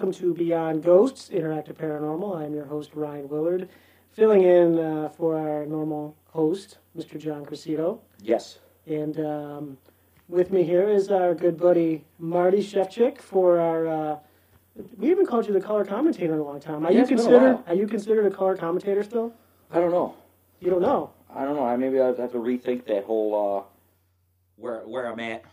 Welcome to Beyond Ghosts Interactive Paranormal. I'm your host Ryan Willard, filling in uh, for our normal host, Mr. John Cressito. Yes. And um, with me here is our good buddy Marty Shefchik for our. Uh, we haven't called you the color commentator in a long time. Are Yeah, you it's been a considered? Are you considered a color commentator still? I don't know. You don't know. I don't know. I maybe I'd have to rethink that whole uh, where where I'm at.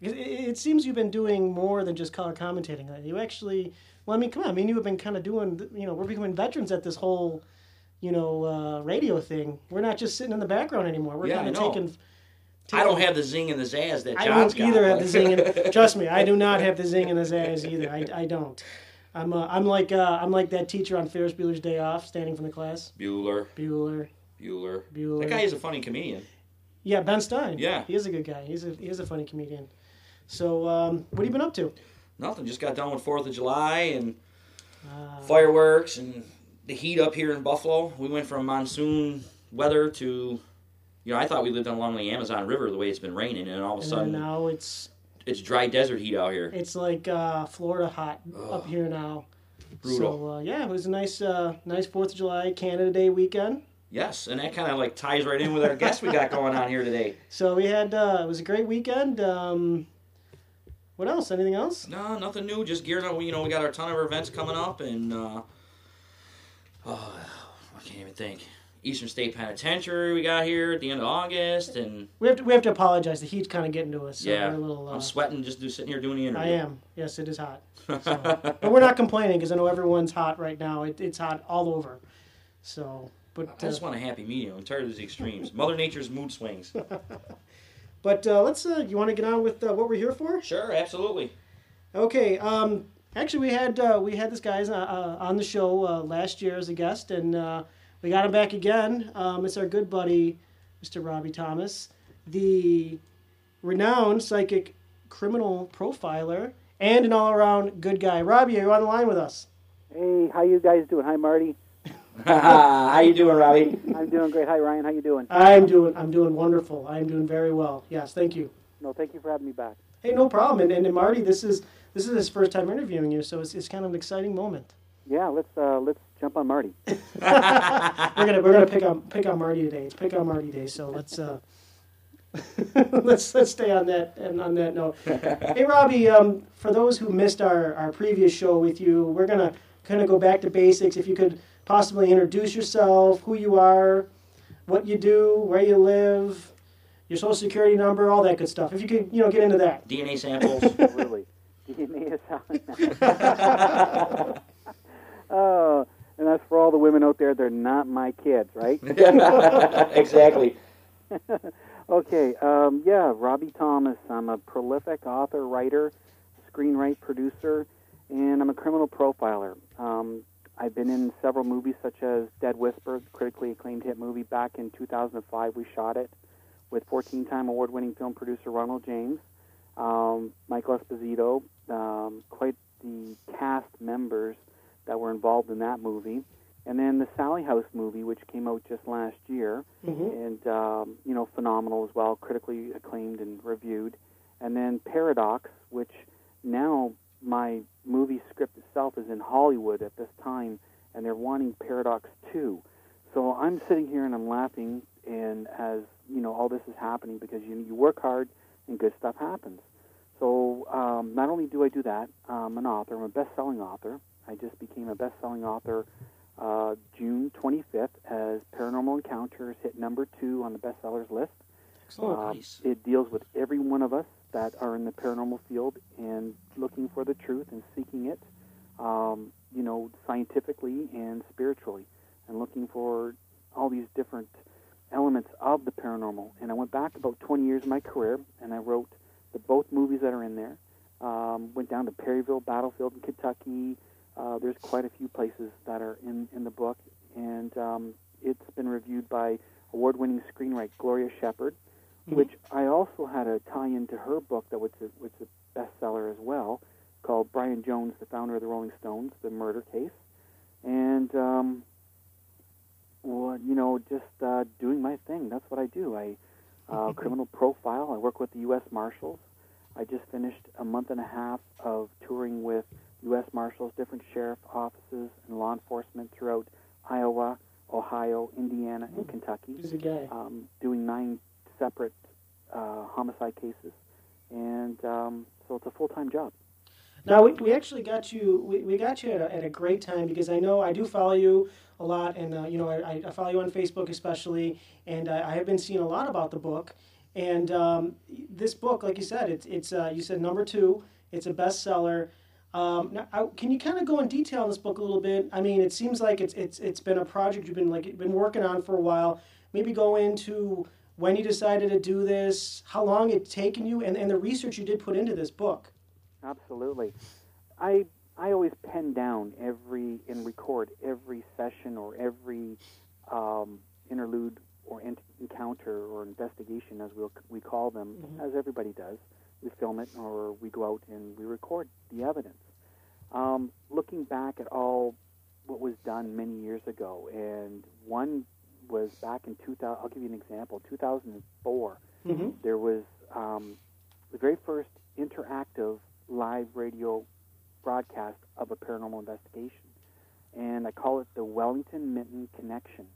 Because It, it seems you've been doing more than just color commentating. You actually, well, I mean, come on. I mean, you have been kind of doing. You know, we're becoming veterans at this whole, you know, uh, radio thing. We're not just sitting in the background anymore. We're Yeah, kind of taking. I don't have the zing and the zazz that John. I don't either got. have the zing. And, trust me, I do not have the zing and the zazz either. I, I don't. I'm uh, I'm like uh, I'm like that teacher on Ferris Bueller's Day Off, standing from the class. Bueller, Bueller, Bueller. Bueller. That guy is a funny comedian. Yeah, Ben Stein. Yeah. he is a good guy. He's a he is a funny comedian. So, um, what have you been up to? Nothing. Just got done with Fourth of July and Uh, fireworks and the heat up here in Buffalo. We went from monsoon weather to, you know, I thought we lived along the Amazon River the way it's been raining, and all of a and sudden now it's it's dry desert heat out here. It's like uh, Florida hot up here now. Brutal. So uh, yeah, it was a nice, uh, nice Fourth of July Canada Day weekend. Yes, and that kind of like ties right in with our guest we got going on here today. So we had uh, it was a great weekend. Um, what else? Anything else? No, nothing new. Just gearing up. You know, we got our ton of events coming up, and uh, oh, I can't even think. Eastern State Penitentiary we got here at the end of August, and We have to we have to apologize. The heat's kind of getting to us. So yeah, little. Uh, I'm sweating just do, sitting here doing the interview. I am. Yes, it is hot. So, but we're not complaining because I know everyone's hot right now. It, it's hot all over. So, but I just uh, want a happy medium. I'm tired of these extremes. Mother Nature's mood swings. but uh, let's. Uh, you want to get on with uh, what we're here for? Sure, absolutely. Okay. Um, actually, we had uh, we had this guy uh, uh, on the show uh, last year as a guest, and uh, we got him back again. Um, it's our good buddy, Mr. Robbie Thomas, the renowned psychic criminal profiler and an all-around good guy. Robbie, are you on the line with us? Hey, how you guys doing? Hi, Marty. How you doing, Robbie? I'm doing great. Hi, Ryan. How you doing? I'm doing I'm doing wonderful. I'm doing very well. Yes, thank you. No, thank you for having me back. Hey, no problem. And, and, and Marty, this is this is his first time interviewing you, so it's, it's kind of an exciting moment. Yeah, let's uh, let's jump on Marty. we're gonna we're gonna pick on pick on Marty today. It's pick on Marty day, so let's uh, let's let's stay on that and on that note. Hey Robbie, um, for those who missed our, our previous show with you, we're gonna kind of go back to basics. If you could possibly introduce yourself, who you are, what you do, where you live, your social security number, all that good stuff. If you could, you know, get into that. DNA samples. really, DNA is out. Oh, and that's for all the women out there. They're not my kids, right? exactly. okay, um, yeah, Robbie Thomas. I'm a prolific author, writer, screenwriter, producer, and I'm a criminal profiler. Um, I've been in several movies such as Dead Whisper, critically acclaimed hit movie. Back in 2005, we shot it with 14-time award-winning film producer Ronald James, um, Michael Esposito, um, quite the cast members that were involved in that movie. And then the Sallie House movie, which came out just last year, Mhm. and um, you know, phenomenal as well, critically acclaimed and reviewed. And then Paradox, which now my movie script itself is in Hollywood at this time, and they're wanting Paradox 2. So I'm sitting here and I'm laughing, and as you know, all this is happening because you you work hard and good stuff happens. So um, not only do I do that, I'm an author. I'm a best-selling author. I just became a best-selling author uh, June 25th as Paranormal Encounters hit number two on the bestsellers list. Excellent. Um, nice. It deals with every one of us that are in the paranormal field and looking for the truth and seeking it, um, you know, scientifically and spiritually, and looking for all these different elements of the paranormal. And I went back about 20 years of my career, and I wrote the both movies that are in there. Um, went down to Perryville Battlefield in Kentucky. Uh, there's quite a few places that are in, in the book, and um, it's been reviewed by award-winning screenwriter Gloria Shepard, which I also had a tie-in to her book that was a, was a bestseller as well, called Brian Jones, the founder of the Rolling Stones, the murder case, and um, well, you know, just uh, doing my thing. That's what I do. I uh, criminal profile. I work with the U.S. Marshals. I just finished a month and a half of touring with U.S. Marshals, different sheriff offices, and law enforcement throughout Iowa, Ohio, Indiana, and Kentucky He's a guy. um, doing nine separate uh, homicide cases, and um, so it's a full time job. Now we, we actually got you we, we got you at a, at a great time because I know I do follow you a lot and uh, you know I, I follow you on Facebook especially and I, I have been seeing a lot about the book and um, this book like you said it's it's uh, you said number two it's a bestseller. Um, now, I, can you kind of go in detail on this book a little bit? I mean, it seems like it's it's it's been a project you've been like been working on for a while. Maybe go into when you decided to do this, how long it taken you, and, and the research you did put into this book. Absolutely, I I always pen down every and record every session or every um, interlude or ent- encounter or investigation, as we will we call them, as everybody does. We film it or we go out and we record the evidence. Um, looking back at all what was done many years ago, and one was back in 2000. I'll give you an example. 2004, Mhm. there was um, the very first interactive live radio broadcast of a paranormal investigation, and I call it the Wellington Minton Connection.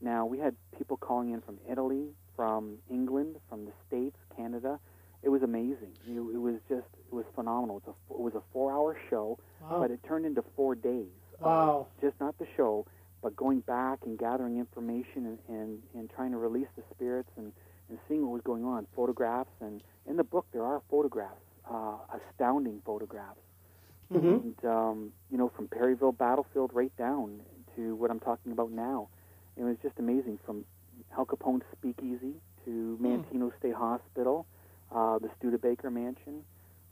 Now we had people calling in from Italy, from England, from the States, Canada. It was amazing. It, it was just it was phenomenal. It was a, it was a four-hour show, Wow. but it turned into four days. Wow. just not the show, but going back and gathering information and, and, and trying to release the spirits and, and seeing what was going on. Photographs, and in the book there are photographs, uh, astounding photographs. Mhm. And, um, you know, from Perryville Battlefield right down to what I'm talking about now. It was just amazing from Al Capone's Speakeasy to Manteno State Hospital, uh, the Studebaker Mansion.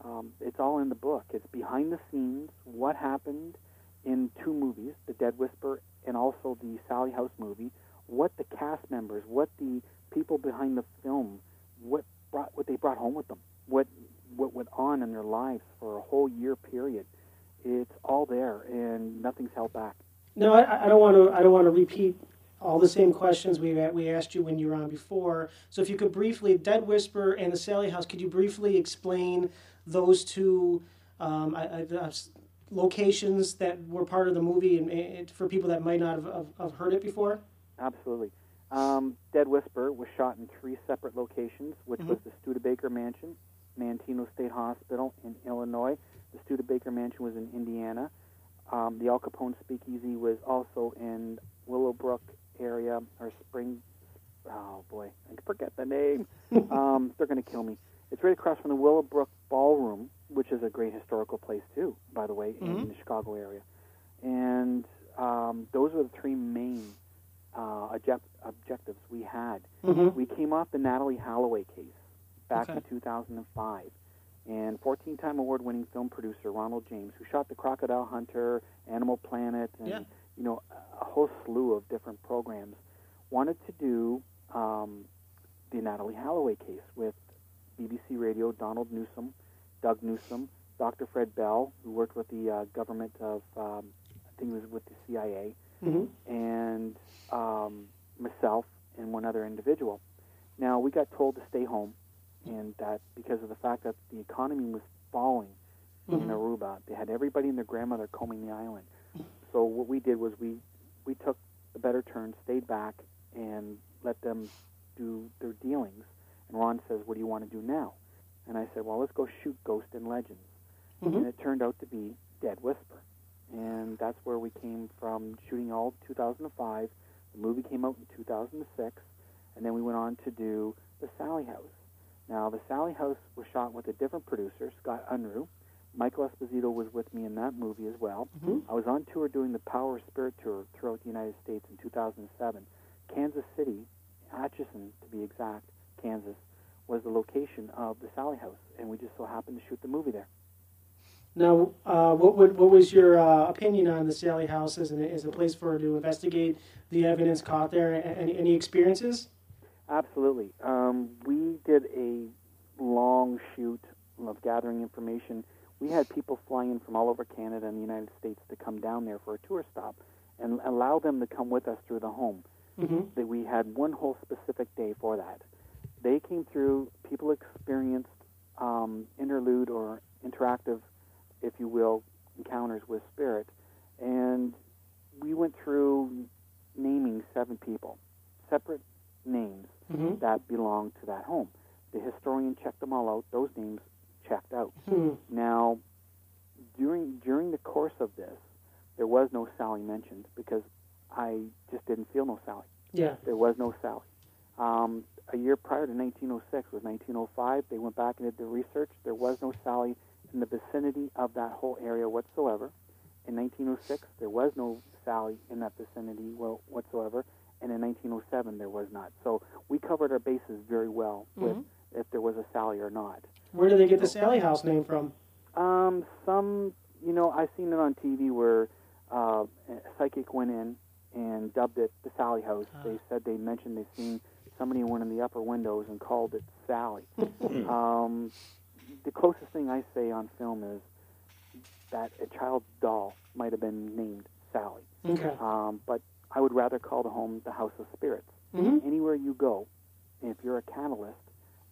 Um, it's all in the book. It's behind the scenes, what happened in two movies, The Dead Whisper and also the Sallie House movie, what the cast members, what the people behind the film, what brought what they brought home with them, what what went on in their lives for a whole year period. It's all there and nothing's held back. No, I, I don't want to. I don't want to repeat all the same questions we we asked you when you were on before. So, if you could briefly, Dead Whisper and the Sallie House, could you briefly explain those two um, I, I, locations that were part of the movie, and, and for people that might not have, have, have heard it before? Absolutely. Um, Dead Whisper was shot in three separate locations, which was the Studebaker Mansion, Manteno State Hospital in Illinois. The Studebaker Mansion was in Indiana. Um, the Al Capone Speakeasy was also in Willowbrook area or Spring. Oh boy, I forget the name. um, they're going to kill me. It's right across from the Willowbrook Ballroom, which is a great historical place too, by the way, in the Chicago area. And um, those are the three main uh, object- objectives we had. Mhm. We came off the Natalee Holloway case back Okay. in 2005. And 14 time award winning film producer Ronald James, who shot The Crocodile Hunter, Animal Planet, and Yeah. you know a whole slew of different programs, wanted to do um, the Natalee Holloway case with BBC Radio Donald Newsom, Doug Newsom, Dr. Fred Bell, who worked with the uh, government of, um, I think it was with the CIA, Mhm. and um, myself and one other individual. Now we got told to stay home, and that because of the fact that the economy was falling in Mhm. Aruba, they had everybody and their grandmother combing the island. So what we did was we we took the better turn, stayed back, and let them do their dealings. And Ron says, "What do you want to do now?" And I said, "Well, let's go shoot Ghost and Legends." Mhm. And it turned out to be Dead Whisper, and that's where we came from shooting all 2005. The movie came out in 2006, and then we went on to do the Sallie House. Now, the Sallie House was shot with a different producer, Scott Unruh. Michael Esposito was with me in that movie as well. Mhm. I was on tour doing the Power of Spirit tour throughout the United States in 2007. Kansas City, Atchison to be exact, Kansas, was the location of the Sallie House, and we just so happened to shoot the movie there. Now, uh, what, what what was your uh, opinion on the Sallie House as, an, as a place for to investigate the evidence caught there? Any, any experiences? Absolutely. Um, we did a long shoot of gathering information. We had people flying in from all over Canada and the United States to come down there for a tour stop and allow them to come with us through the home. Mm-hmm. That we had one whole specific day for that. They came through. People experienced um, interlude or interactive, if you will, encounters with spirit, and we went through naming seven people, separate names Mm-hmm. that belonged to that home. The historian checked them all out. Those names checked out. Hmm. Now, during during the course of this, there was no Sally mentioned because I just didn't feel no Sally. Yeah. There was no Sally. Um, a year prior to 1906 was 1905. They went back and did their research. There was no Sally in the vicinity of that whole area whatsoever. In 1906, there was no Sally in that vicinity wha- whatsoever, and in 1907 there was not. So we covered our bases very well with Mhm. if there was a Sally or not. Where did they get the Sallie House name from? Um, some, you know, I've seen it on TV where uh, a psychic went in and dubbed it the Sallie House. They said they mentioned they've seen somebody went in one of the upper windows and called it Sally. um, the closest thing I say on film is that a child's doll might have been named Sally. Okay. Um, but I would rather call the home the House of Spirits. Mhm. Anywhere you go, if you're a catalyst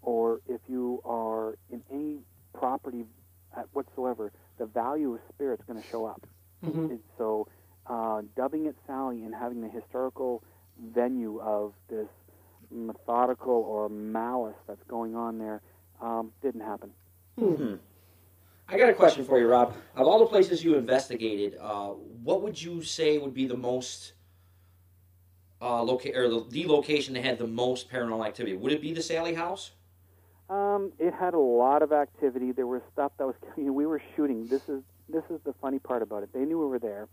or if you are in any property at whatsoever, the value of spirit's going to show up. Mhm. So, uh, dubbing it Sally and having the historical venue of this methodical or malice that's going on there um, didn't happen. I got a question for you, Rob. Of all the places you investigated, uh, what would you say would be the most uh, loca- or the, the location that had the most paranormal activity? Would it be the Sallie House? Um, it had a lot of activity. There was stuff that was. You know, we were shooting. This is this is the funny part about it. They knew we were there,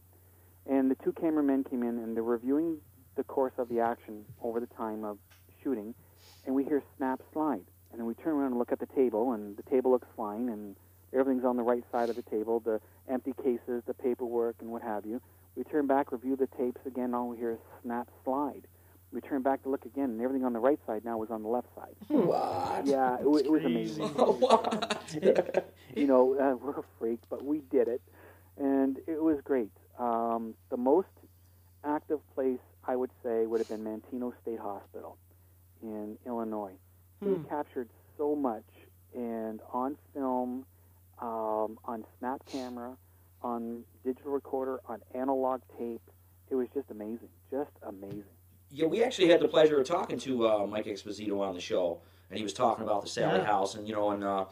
and the two cameramen came in and they're reviewing the course of the action over the time of shooting, and we hear snap slide, and then we turn around and look at the table, and the table looks fine, and everything's on the right side of the table, the empty cases, the paperwork, and what have you. We turn back, review the tapes again. and All we hear is snap slide. We turn back to look again, and everything on the right side now was on the left side. What? Yeah, it, it was amazing. what? you know, uh, we're a freak, but we did it, and it was great. Um, the most active place I would say would have been Manteno State Hospital in Illinois. We Hmm. captured so much, and on film, um, on snap camera, on digital recorder, on analog tape. It was just amazing, just amazing. Yeah, we actually had the pleasure of talking to uh, Mike Esposito on the show, and he was talking about the Sally Yeah. House and you know and uh,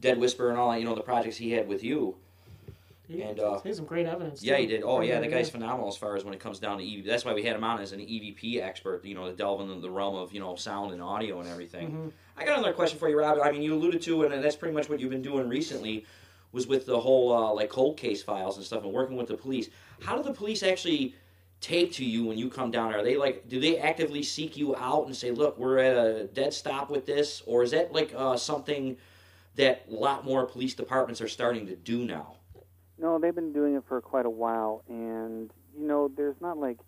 Dead Whisper and all that, you know the projects he had with you. He, And, uh, he had some great evidence. Yeah, too. he did. Oh yeah, the guy's phenomenal as far as when it comes down to EV. That's why we had him on as an EVP expert. You know, to delve into the realm of you know sound and audio and everything. Mm-hmm. I got another question for you, Rob. I mean, you alluded to, and that's pretty much what you've been doing recently, was with the whole uh, like cold case files and stuff, and working with the police. How do the police actually take to you when you come down? Are they like, do they actively seek you out and say, look, we're at a dead stop with this? Or is that like uh, something that a lot more police departments are starting to do now? No, they've been doing it for quite a while, and you know, there's not like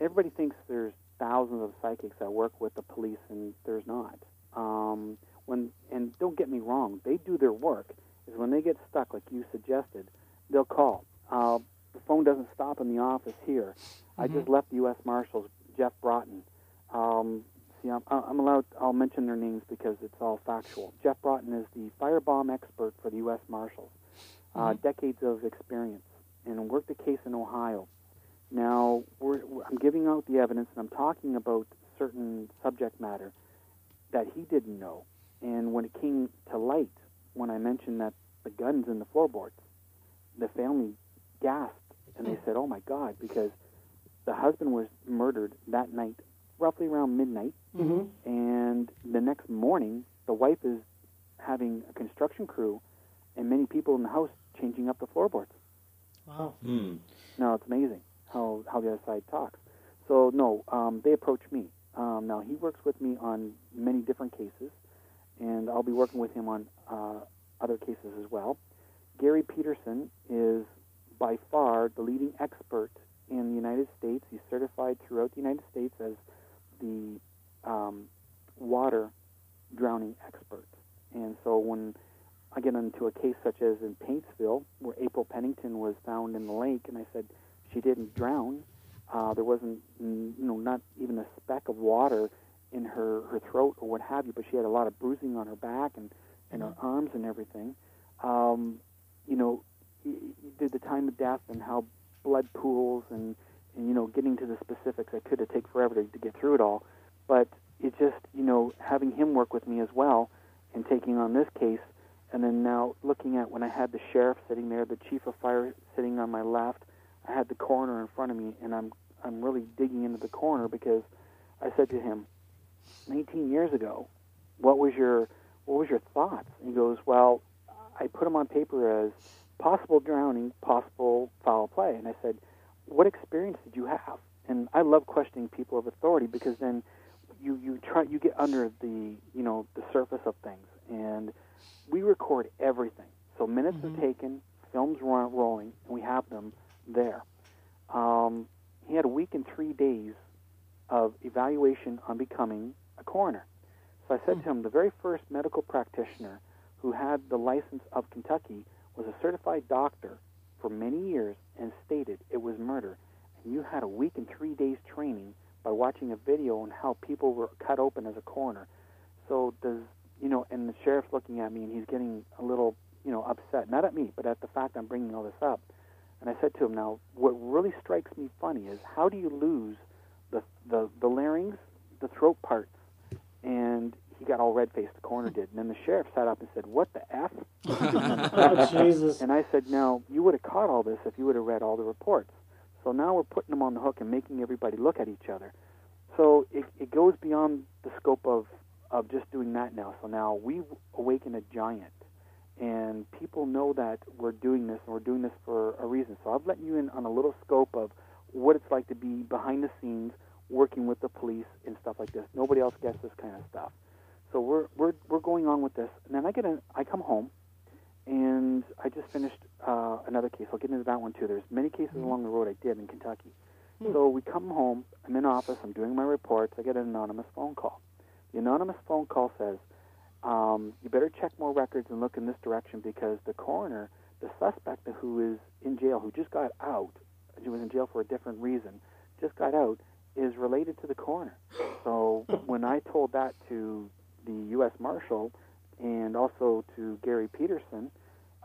everybody thinks there's thousands of psychics that work with the police, and there's not. Um, when and don't get me wrong, they do their work. Is when they get stuck, like you suggested, they'll call. Uh, the phone doesn't stop in the office here. I just left the U.S. Marshals, Jeff Broughton. Um, see, I'm, I'm allowed. I'll mention their names because it's all factual. Jeff Broughton is the firebomb expert for the U.S. Marshals. Uh, decades of experience, and worked a case in Ohio. Now, I'm giving out the evidence, and I'm talking about certain subject matter that he didn't know. And when it came to light, when I mentioned that the guns in the floorboards, the family gasped and they said, "Oh my God!" Because the husband was murdered that night, roughly around midnight, Mm-hmm. and the next morning, the wife is having a construction crew and many people in the house changing up the floorboards. Wow. Hmm. No, it's amazing how how the other side talks. So no, um, they approach me. Um, now he works with me on many different cases, and I'll be working with him on uh, other cases as well. Gary Peterson is by far the leading expert in the United States. He's certified throughout the United States as the um, water drowning expert. And so when I get into a case such as in Paintsville, where April Pennington was found in the lake, and I said she didn't drown. Uh, there wasn't, you know, not even a speck of water in her her throat or what have you, but she had a lot of bruising on her back and and her arms and everything. Um, you know, the, the time of death and how blood pools and and you know getting to the specifics. I could have taken forever to, to get through it all, but it just you know having him work with me as well and taking on this case and then now looking at when I had the sheriff sitting there, the chief of fire sitting on my left, I had the coroner in front of me, and I'm I'm really digging into the coroner because I said to him, 19 years ago, what was your what was your thoughts? And he goes, well, I put them on paper as possible drowning, possible foul play, and I said, what experience did you have? And I love questioning people of authority because then you you try you get under the you know the surface of things and we record everything. So minutes are taken, films ro- rolling, and we have them there. Um, he had a week and three days of evaluation on becoming a coroner. So I said to him, the very first medical practitioner who had the license of Kentucky was a certified doctor for many years and stated it was murder. And you had a week and three days training by watching a video on how people were cut open as a coroner. So does you know, and the sheriff's looking at me and he's getting a little, you know, upset. Not at me, but at the fact I'm bringing all this up. And I said to him, now, what really strikes me funny is how do you lose the the, the larynx, the throat parts? And he got all red faced. The coroner did. And then the sheriff sat up and said, "What the f?" Oh, Jesus. And I said, now, you would have caught all this if you would have read all the reports. So now we're putting them on the hook and making everybody look at each other. So it, it goes beyond the scope of, of just doing that now. So now we awaken a giant. And people know that we're doing this, and we're doing this for a reason. So I've let you in on a little scope of what it's like to be behind the scenes, working with the police and stuff like this. Nobody else gets this kind of stuff. So we're we're we're going on with this, and then I get a I come home, and I just finished uh, another case. I'll get into that one too. There's many cases along the road I did in Kentucky. So we come home. I'm in office. I'm doing my reports. I get an anonymous phone call. The anonymous phone call says, um, "You better check more records and look in this direction because the coroner, the suspect who is in jail, who just got out, who was in jail for a different reason, just got out, is related to the coroner." So when I told that to the U.S. Marshal and also to Gary Peterson,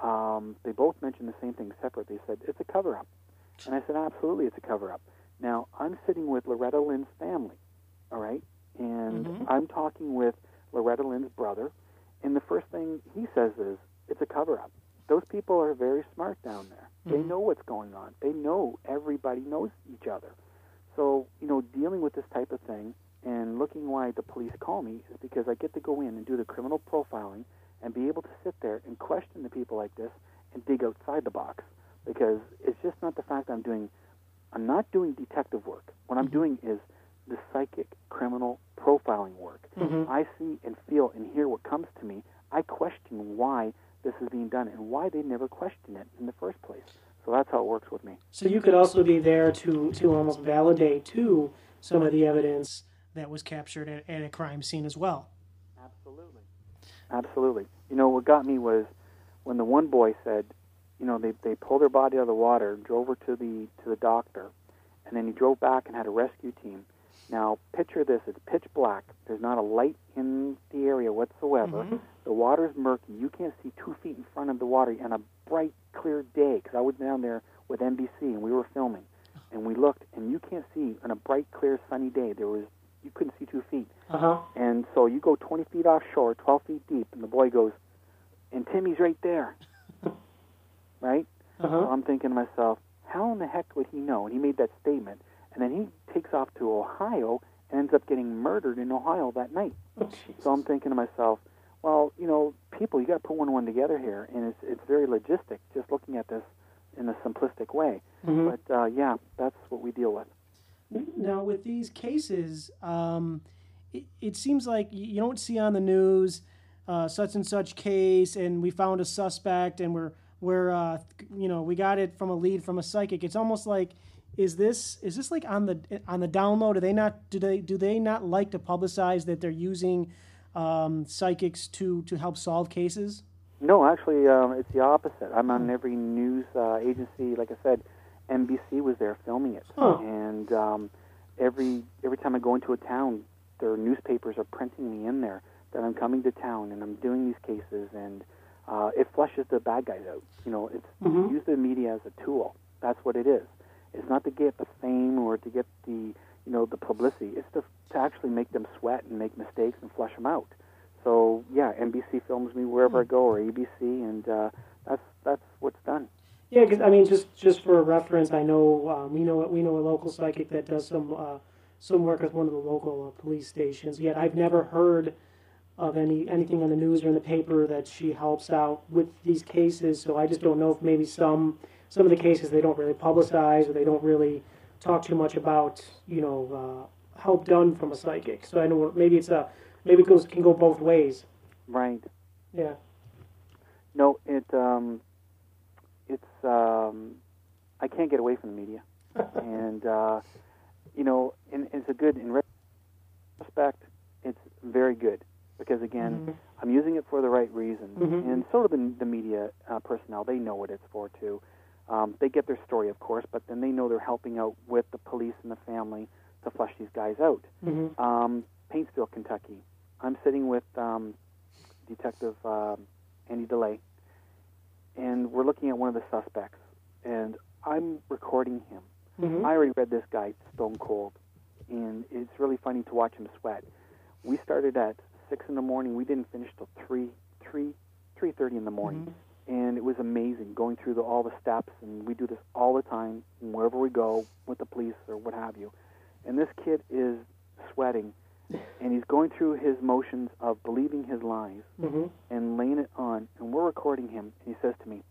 um, they both mentioned the same thing separate. They said it's a cover-up, and I said absolutely it's a cover-up. Now I'm sitting with Loretta Lynn's family, all right, and mm-hmm. I'm talking with Loretta Lynn's brother, and the first thing he says is it's a cover-up. Those people are very smart down there. They mm-hmm. know what's going on. They know everybody knows each other. So, you know, dealing with this type of thing and looking why the police call me is because I get to go in and do the criminal profiling and be able to sit there and question the people like this and dig outside the box. Because it's just not the fact I'm doing I'm not doing detective work. What I'm mm-hmm. doing is the psychic criminal profiling work. Mhm. I see and feel and hear what comes to me. I question why this is being done and why they never questioned it in the first place. So that's how it works with me. So you could also be there to to almost validate too some of the evidence that was captured at, at a crime scene as well. Absolutely. Absolutely. You know, what got me was when the one boy said, you know, they they pulled her body out of the water, drove her to the to the doctor, and then he drove back and had a rescue team. Now, picture this: it's pitch black. There's not a light in the area whatsoever. Mhm. The water's murky. You can't see two feet in front of the water on a bright, clear day. Because I was down there with NBC and we were filming, and we looked, and you can't see on a bright, clear, sunny day. There was you couldn't see two feet. Uh huh. And so you go 20 feet offshore, 12 feet deep, and the boy goes, and Timmy's right there. right? Uh So. I'm thinking to myself, how in the heck would he know? And he made that statement. And then he takes off to Ohio and ends up getting murdered in Ohio that night. So I'm thinking to myself, well, you know, people, you got to put one and one together here. And it's, it's very logistic, just looking at this in a simplistic way. hmm But uh, yeah, that's what we deal with. Now, with these cases, um, it, it seems like you don't see on the news uh, such and such case, and we found a suspect, and we're we're uh, you know we got it from a lead from a psychic. It's almost like is this is this like on the on the download? Do they not do they do they not like to publicize that they're using um, psychics to to help solve cases? No, actually, um, it's the opposite. I'm on every news uh, agency. Like I said, NBC was there filming it, and um, every every time I go into a town, their newspapers are printing me in there that I'm coming to town and I'm doing these cases, and uh, it flushes the bad guys out. You know, it's Mhm. use the media as a tool. That's what it is. It's not to get the fame or to get the you know the publicity. It's to to actually make them sweat and make mistakes and flush them out. So yeah, NBC films me wherever I go, or ABC, and uh, that's that's what's done. Yeah, because I mean, just just for reference, I know um, we know we know a local psychic that does some uh, some work with one of the local uh, police stations. Yet I've never heard of any anything on the news or in the paper that she helps out with these cases. So I just don't know if maybe some some of the cases they don't really publicize or they don't really talk too much about you know uh, help done from a psychic. So I know maybe it's a maybe it goes can go both ways. Right. Yeah. No, it um, it's um, I can't get away from the media, and uh, you know, and it's a good in retrospect, it's very good because again, Mhm. I'm using it for the right reasons, Mhm. and so do the, the media uh, personnel. They know what it's for too. Um, they get their story, of course, but then they know they're helping out with the police and the family to flush these guys out. hmm Um, Paintsville, Kentucky. I'm sitting with um, Detective um, Andy DeLay, and we're looking at one of the suspects, and I'm recording him. hmm I already read this guy stone cold, and it's really funny to watch him sweat. We started at six in the morning. We didn't finish till three, three, three thirty in the morning, and it was amazing going through the, all the steps. And we do this all the time wherever we go with the police or what have you. And this kid is sweating, and he's going through his motions of believing his lies hmm and laying it on, and we're recording him, and he says to me,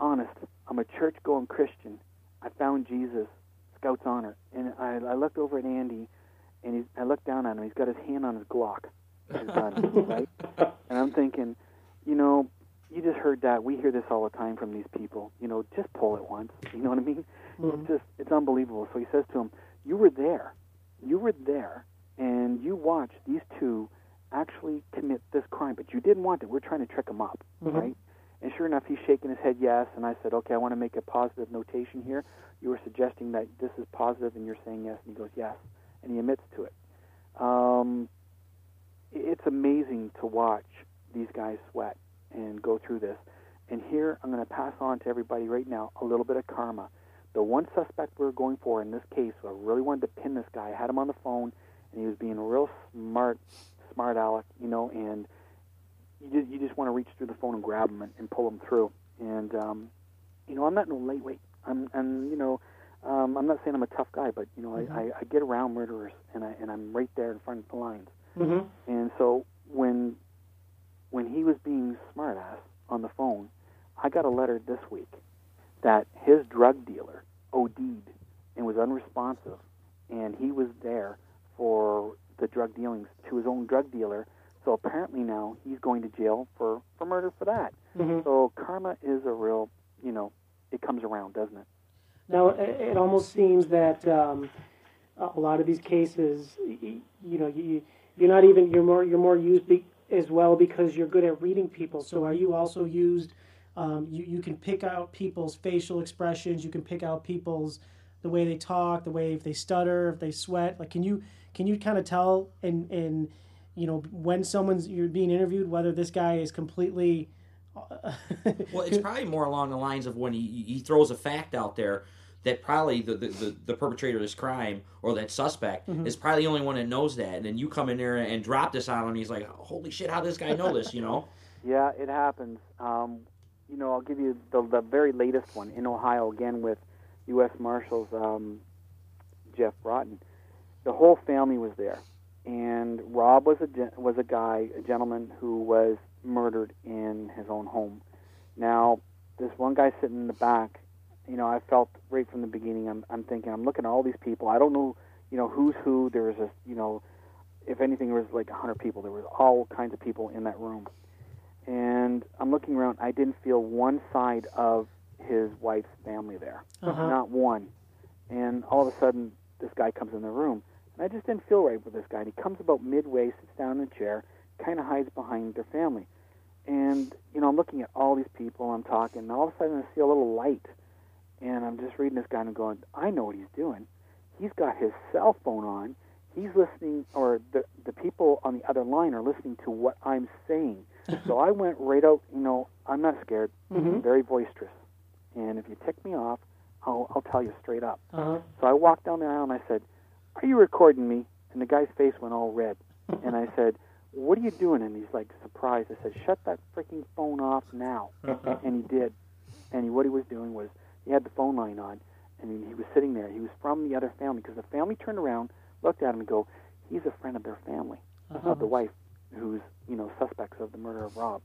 Honest, I'm a church going Christian. I found Jesus, Scout's honor. And I, I looked over at Andy, and he, I looked down at him. He's got his hand on his Glock, his gun, right? And I'm thinking, you know, you just heard that. We hear this all the time from these people. You know, just pull it once. You know what I mean? Mhm. It's just, it's unbelievable. So he says to him, You were there. You were there, and you watched these two actually commit this crime, but you didn't want it. We're trying to trick them up, Mhm. right? And sure enough, he's shaking his head yes. And I said, Okay, I want to make a positive notation here. You were suggesting that this is positive, and you're saying yes. And he goes, Yes. And he admits to it. Um, it's amazing to watch these guys sweat and go through this. And here, I'm going to pass on to everybody right now a little bit of karma. The one suspect we are going for in this case, I really wanted to pin this guy. I had him on the phone, and he was being real smart, smart aleck, you know, and you just, you just want to reach through the phone and grab him and, and pull him through. And, um, you know, I'm not no lightweight. I'm, and, you know, um, I'm not saying I'm a tough guy, but, you know, I, I, I get around murderers, and, I, and I'm right there in front of the lines. hmm And so when when he was being smartass on the phone, I got a letter this week that his drug dealer OD'd and was unresponsive, and he was there for the drug dealings to his own drug dealer. So apparently now he's going to jail for for murder for that. Mm-hmm. So karma is a real, you know, it comes around, doesn't it? Now, it it almost seems that um, a lot of these cases, y- you know, you, you're not even you're more you're more used be, as well because you're good at reading people. So, are you also used? Um, you you can pick out people's facial expressions. You can pick out people's the way they talk, the way if they stutter, if they sweat. Like, can you can you kind of tell in in you know when someone's you're being interviewed whether this guy is completely Well, it's probably more along the lines of when he, he throws a fact out there that probably the, the, the, the perpetrator of this crime or that suspect is probably the only one that knows that. And then you come in there and drop this on him. He's like, holy shit, how does this guy know this, you know? Yeah, it happens. Um, you know, I'll give you the, the very latest one in Ohio again with U.S. Marshals um, Jeff Broughton. The whole family was there, and Rob was a was a guy, a gentleman who was murdered in his own home. Now, this one guy sitting in the back, you know, I felt right from the beginning. I'm, I'm thinking, I'm looking at all these people. I don't know, you know, who's who. There was a, you know, if anything, there was like a hundred people. There was all kinds of people in that room and I'm looking around. I didn't feel one side of his wife's family there, Uh-huh. not one. And all of a sudden, this guy comes in the room, and I just didn't feel right with this guy. And he comes about midway, sits down in a chair, kind of hides behind their family. And you know, I'm looking at all these people. I'm talking, and all of a sudden, I see a little light, and I'm just reading this guy and I'm going, I know what he's doing. He's got his cell phone on. He's listening, or the the people on the other line are listening to what I'm saying. So I went right out. You know, I'm not scared. Mm-hmm. I'm very boisterous, and if you tick me off, I'll I'll tell you straight up. uh-huh. So I walked down the aisle and I said, "Are you recording me?" And the guy's face went all red. Mm-hmm. and I said, "What are you doing?" And he's like surprised. I said, "Shut that freaking phone off now." Mm-hmm. and he did. And he, what he was doing was he had the phone line on, and he, he was sitting there. He was from the other family because the family turned around, looked at him, and go, "He's a friend of their family, uh-huh. of the wife, who's you know suspects of the murder of Rob."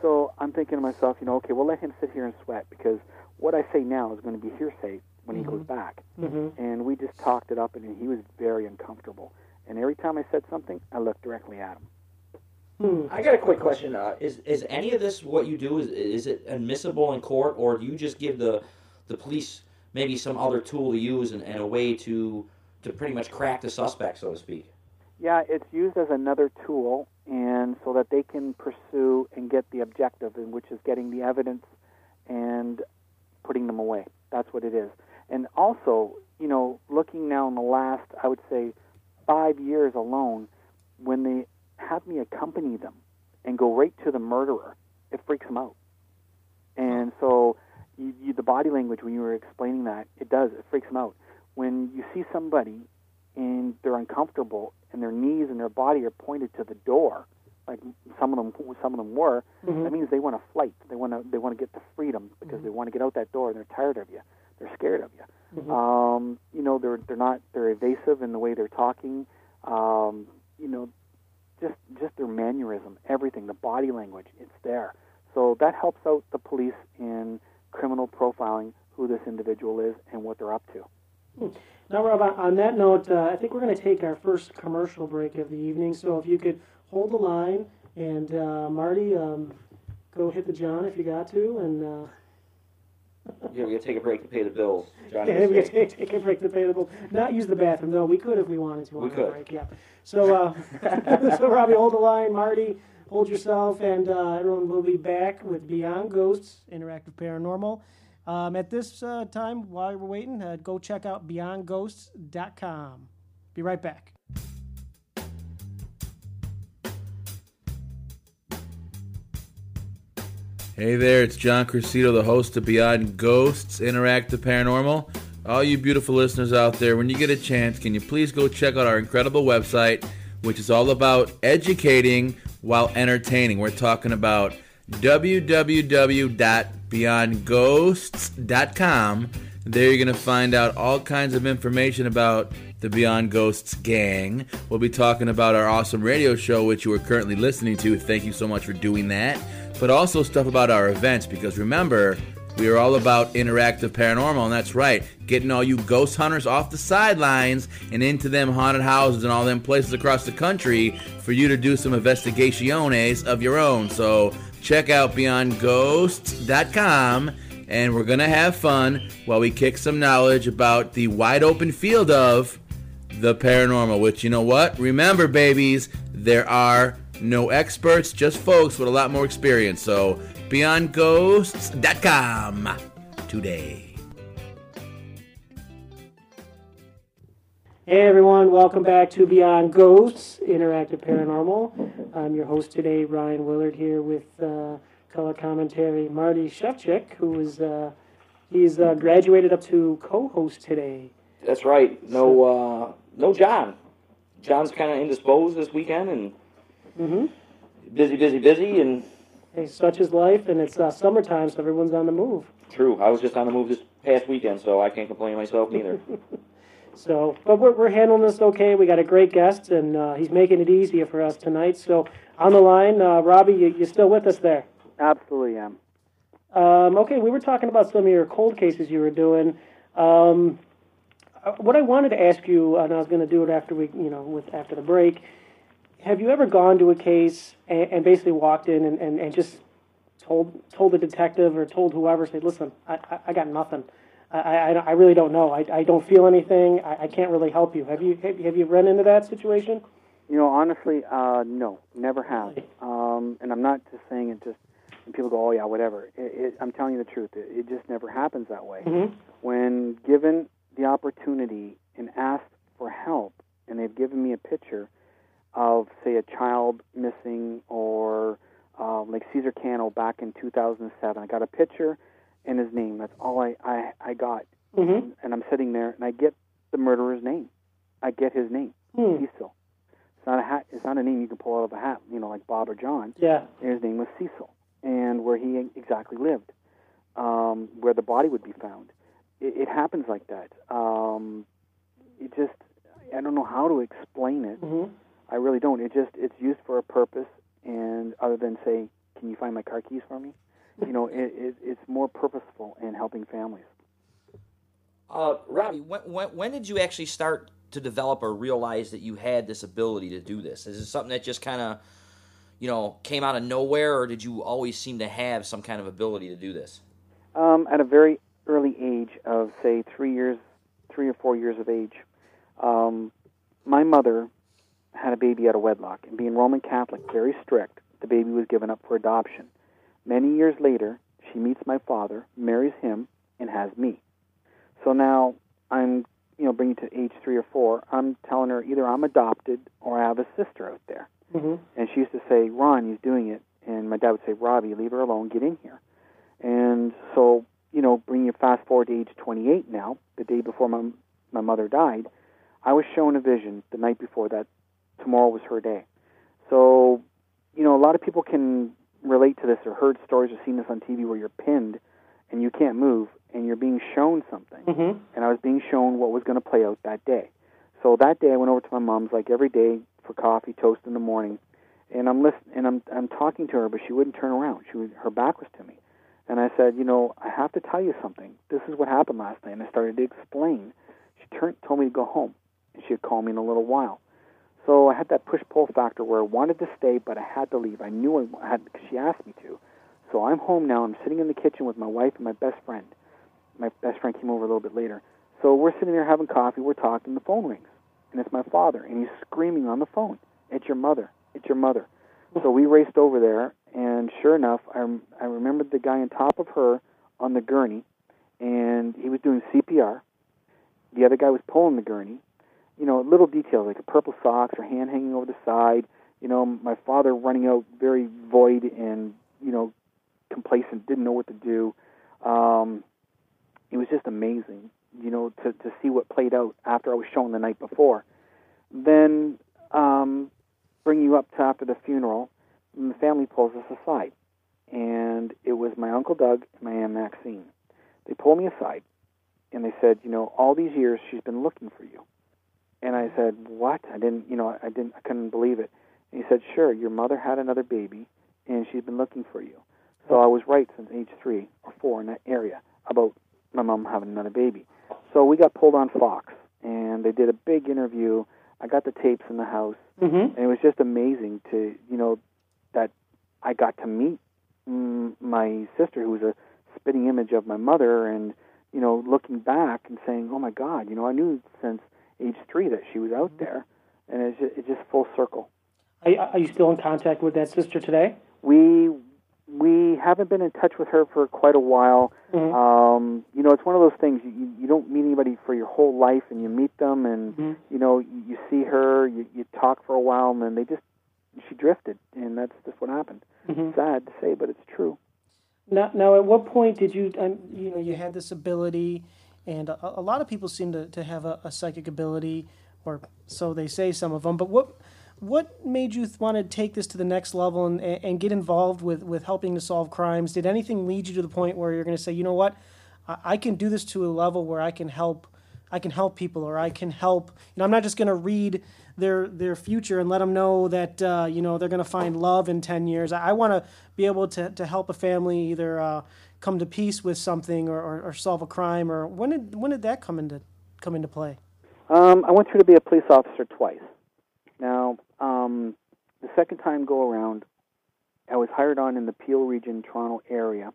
So I'm thinking to myself, you know, okay, we'll let him sit here and sweat because what I say now is going to be hearsay when he goes back. hmm And we just talked it up, and he was very uncomfortable. And every time I said something, I looked directly at him. Hmm. I got a quick question. Uh, is is any of this what you do? Is is it admissible in court, or do you just give the the police maybe some other tool to use and, and a way to to pretty much crack the suspect, so to speak? Yeah, it's used as another tool, and so that they can pursue and get the objective, in which is getting the evidence and putting them away. That's what it is. And also, you know, looking now in the last, I would say, five years alone, when they have me accompany them and go right to the murderer, it freaks them out. And so, you, you, the body language when you were explaining that, it does. It freaks them out. When you see somebody and they're uncomfortable and their knees and their body are pointed to the door, like some of them some of them were, that means they want to flight. They want to they want to get to freedom because they want to get out that door and they're tired of you. They're scared of you. Um, you know, they're they're not they're evasive in the way they're talking. Um, you know, just just their mannerism, everything, the body language, it's there. So that helps out the police in criminal profiling who this individual is and what they're up to. Now, Rob, on- that note, uh, I think we're going to take our first commercial break of the evening. So if you could hold the line, and uh, Marty, um, go hit the John if you got to, and uh, Yeah, we gotta take a break to pay the bills. Johnny yeah, we can take, take a break to pay the bill. Not use the bathroom, though. We could if we wanted to. We could. Break, yeah. So, uh, so Robbie, hold the line. Marty, hold yourself, and uh, everyone will be back with Beyond Ghosts Interactive Paranormal. Um, at this uh, time, while we're waiting, uh, go check out BeyondGhosts.com. Be right back. Hey there, it's John Crescido, the host of Beyond Ghosts Interactive Paranormal. All you beautiful listeners out there, when you get a chance, can you please go check out our incredible website, which is all about educating while entertaining. We're talking about www.beyondghosts.com. There you're going to find out all kinds of information about the Beyond Ghosts gang. We'll be talking about our awesome radio show, which you are currently listening to. Thank you so much for doing that. But also stuff about our events, because remember, We are all about interactive paranormal, and that's right, getting all you ghost hunters off the sidelines and into them haunted houses and all them places across the country for you to do some investigaciones of your own. So check out beyondghosts.com and we're going to have fun while we kick some knowledge about the wide open field of the paranormal, which you know what? Remember, babies, there are no experts, just folks with a lot more experience. So, beyondghosts.com today. Hey everyone, welcome back to Beyond Ghosts Interactive Paranormal. I'm your host today, Ryan Willard, here with uh, color commentary Marty Shevchik, who is uh, he's uh, graduated up to co-host today. That's right. No, uh, no John. John's kind of indisposed this weekend and Mm-hmm. busy, busy, busy. And Hey, such is life, and it's uh, summertime, so everyone's on the move. true, I was just on the move this past weekend, so I can't complain myself neither. So, but we're, we're handling this okay. We got a great guest, and uh, he's making it easier for us tonight. So, on the line, uh, Robbie, you, you're still with us there. Absolutely am. Um, okay, we were talking about some of your cold cases you were doing. Um, uh, what I wanted to ask you, and I was going to do it after we, you know, with after the break. Have you ever gone to a case and, and basically walked in and, and, and just told told the detective or told whoever, say, listen, I, I, I got nothing. I, I, I really don't know. I, I don't feel anything. I, I can't really help you. Have you have, have you run into that situation? You know, honestly, uh, no, never have. Um, and I'm not just saying it just, and people go, oh yeah, whatever. It, it, I'm telling you the truth. It, it just never happens that way. Mm-hmm. When given the opportunity and asked for help, and they've given me a picture of, say, a child missing, or um, like Caesar Cano back in 2007, I got a picture and his name. That's all I, I, I got. Mm-hmm. And I'm sitting there, and I get the murderer's name. I get his name, Hmm. Cecil. It's not a hat. It's not a name you can pull out of a hat, you know, like Bob or John. Yeah. And his name was Cecil, and where he exactly lived, um, where the body would be found. It, it happens like that. Um, it just, I don't know how to explain it. Mm-hmm. I really don't. It just, it's used for a purpose, and other than say, "Can you find my car keys for me?" You know, it, it, it's more purposeful in helping families. Uh, Robbie, when, when, when did you actually start to develop or realize that you had this ability to do this? Is it something that just kind of, you know, came out of nowhere, or did you always seem to have some kind of ability to do this? Um, at a very early age of say three years, three or four years of age, um, my mother had a baby out of wedlock, and being Roman Catholic, very strict, the baby was given up for adoption. Many years later, she meets my father, marries him, and has me. So now I'm, you know, bringing to age three or four. I'm telling her either I'm adopted or I have a sister out there. Mm-hmm. And she used to say, Ron, he's doing it. And my dad would say, Robbie, leave her alone, get in here. And so, you know, bringing it fast forward to age 28 now, the day before my, my mother died, I was shown a vision the night before that tomorrow was her day. So, you know, a lot of people can relate to this or heard stories or seen this on TV where you're pinned and you can't move and you're being shown something Mm-hmm. and I was being shown what was going to play out that day. So that day, I went over to my mom's like every day for coffee, toast in the morning, and I'm listening and I'm I'm talking to her, but she wouldn't turn around. She was, her back was to me, and I said, you know, I have to tell you something. This is what happened last night, and I started to explain. She turned, told me to go home, and she'd call me in a little while. So I had that push pull factor where I wanted to stay, but I had to leave. I knew I had because she asked me to. So I'm home now. I'm sitting in the kitchen with my wife and my best friend. My best friend came over a little bit later. So we're sitting there having coffee. We're talking. The phone rings, and it's my father, and he's screaming on the phone, "It's your mother! It's your mother!" So we raced over there, and sure enough, I I remembered the guy on top of her on the gurney, and he was doing CPR. The other guy was pulling the gurney. You know, little details like a purple socks, or hand hanging over the side. You know, my father running out very void and you know complacent, didn't know what to do. Um, it was just amazing, you know, to to see what played out after I was shown the night before. Then um, bring you up to after the funeral, and the family pulls us aside, and it was my uncle Doug and my aunt Maxine. They pulled me aside, and they said, you know, all these years she's been looking for you. And I said, what? I didn't, you know, I didn't, I couldn't believe it. And he said, sure, your mother had another baby, and she's been looking for you. So I was right since age three or four in that area about my mom having another baby. So we got pulled on Fox, and they did a big interview. I got the tapes in the house, Mm-hmm. and it was just amazing to you know that I got to meet mm, my sister, who was a spitting image of my mother, and you know looking back and saying, oh my God, you know I knew since age three that she was out there, and it's just, it's just full circle. Are, are you still in contact with that sister today? We we haven't been in touch with her for quite a while. Mhm. Um, you know, it's one of those things you, you don't meet anybody for your whole life, and you meet them, and Mhm. you know you, you see her, you, you talk for a while, and then they just she drifted, and that's just what happened. Mhm. Sad to say, but it's true. Now, now, at what point did you, um, you know, you had this ability, and a, a lot of people seem to, to have a, a psychic ability, or so they say, some of them. But what, what made you want to take this to the next level and, and get involved with, with helping to solve crimes? Did anything lead you to the point where you're going to say, you know what, I, I can do this to a level where I can help, I can help people, or I can help. You know, I'm not just going to read their their future and let them know that uh, you know they're going to find love in 10 years i, I want to be able to, to help a family either uh, come to peace with something or, or, or solve a crime or when did when did that come into come into play Um, I went through to be a police officer twice. Now, um, the second time go around, I was hired on in the Peel region, Toronto area,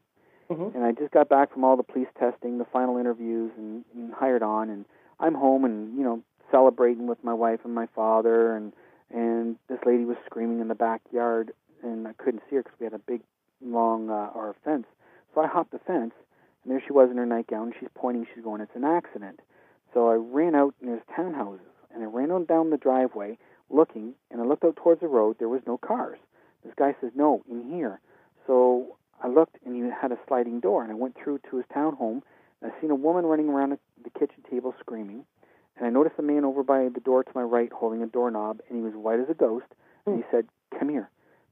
Mhm. and I just got back from all the police testing, the final interviews, and, and hired on. And I'm home and you know celebrating with my wife and my father, and and this lady was screaming in the backyard, and I couldn't see her because we had a big, long uh, our fence. So I hopped the fence, and there she was in her nightgown. And she's pointing. She's going, "It's an accident." So I ran out, and there's townhouses, and I ran on down the driveway looking, and I looked out towards the road. There was no cars. This guy says, "No, in here." So I looked, and he had a sliding door, and I went through to his townhome, and I seen a woman running around the the kitchen table screaming, and I noticed a man over by the door to my right holding a doorknob, and he was white as a ghost, and he hmm. said, "Come here."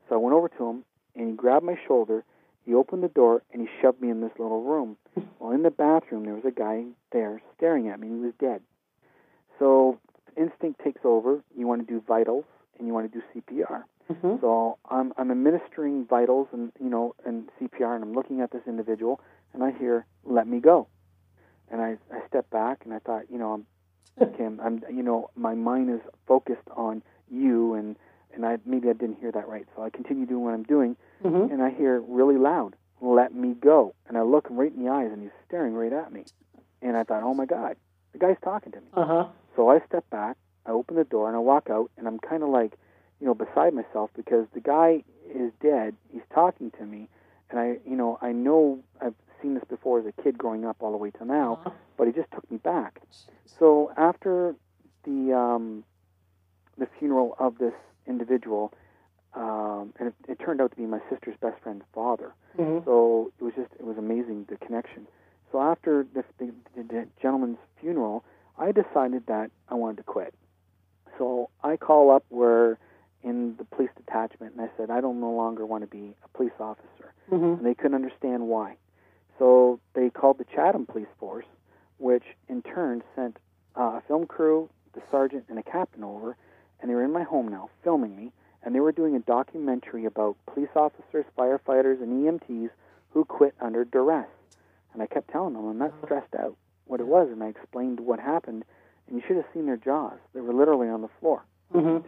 So I went over to him, and he grabbed my shoulder. He opened the door, and he shoved me in this little room. Well, in the bathroom, there was a guy there staring at me, he was dead. So instinct takes over. You want to do vitals, and you want to do CPR. Mhm. So I'm I'm administering vitals and you know and CPR, and I'm looking at this individual, and I hear "Let me go," and I I step back, and I thought, you know, I'm Kim, I'm you know my mind is focused on you, and and I maybe I didn't hear that right, so I continue doing what I'm doing, Mhm. and I hear really loud, "Let me go," and I look him right in the eyes, and he's staring right at me, and I thought, oh my God, the guy's talking to me. uh-huh So I step back, I open the door, and I walk out, and I'm kind of like, you know, beside myself because the guy is dead. He's talking to me, and I, you know, I know I've seen this before as a kid growing up all the way to now, but he just took me back. So after the um, the funeral of this individual, um, and it, it turned out to be my sister's best friend's father. Mhm. So it was just it was amazing the connection. So after the, the, the gentleman's funeral, I decided that I wanted to quit. So I call up where in the police detachment, and I said I don't no longer want to be a police officer, Mhm. and they couldn't understand why. So they called the Chatham Police Force, which in turn sent uh, a film crew, the sergeant, and a captain over, and they were in my home now filming me, and they were doing a documentary about police officers, firefighters, and EMTs who quit under duress. And I kept telling them I'm not stressed out. What it was, and I explained what happened, and you should have seen their jaws. They were literally on the floor. Mhm.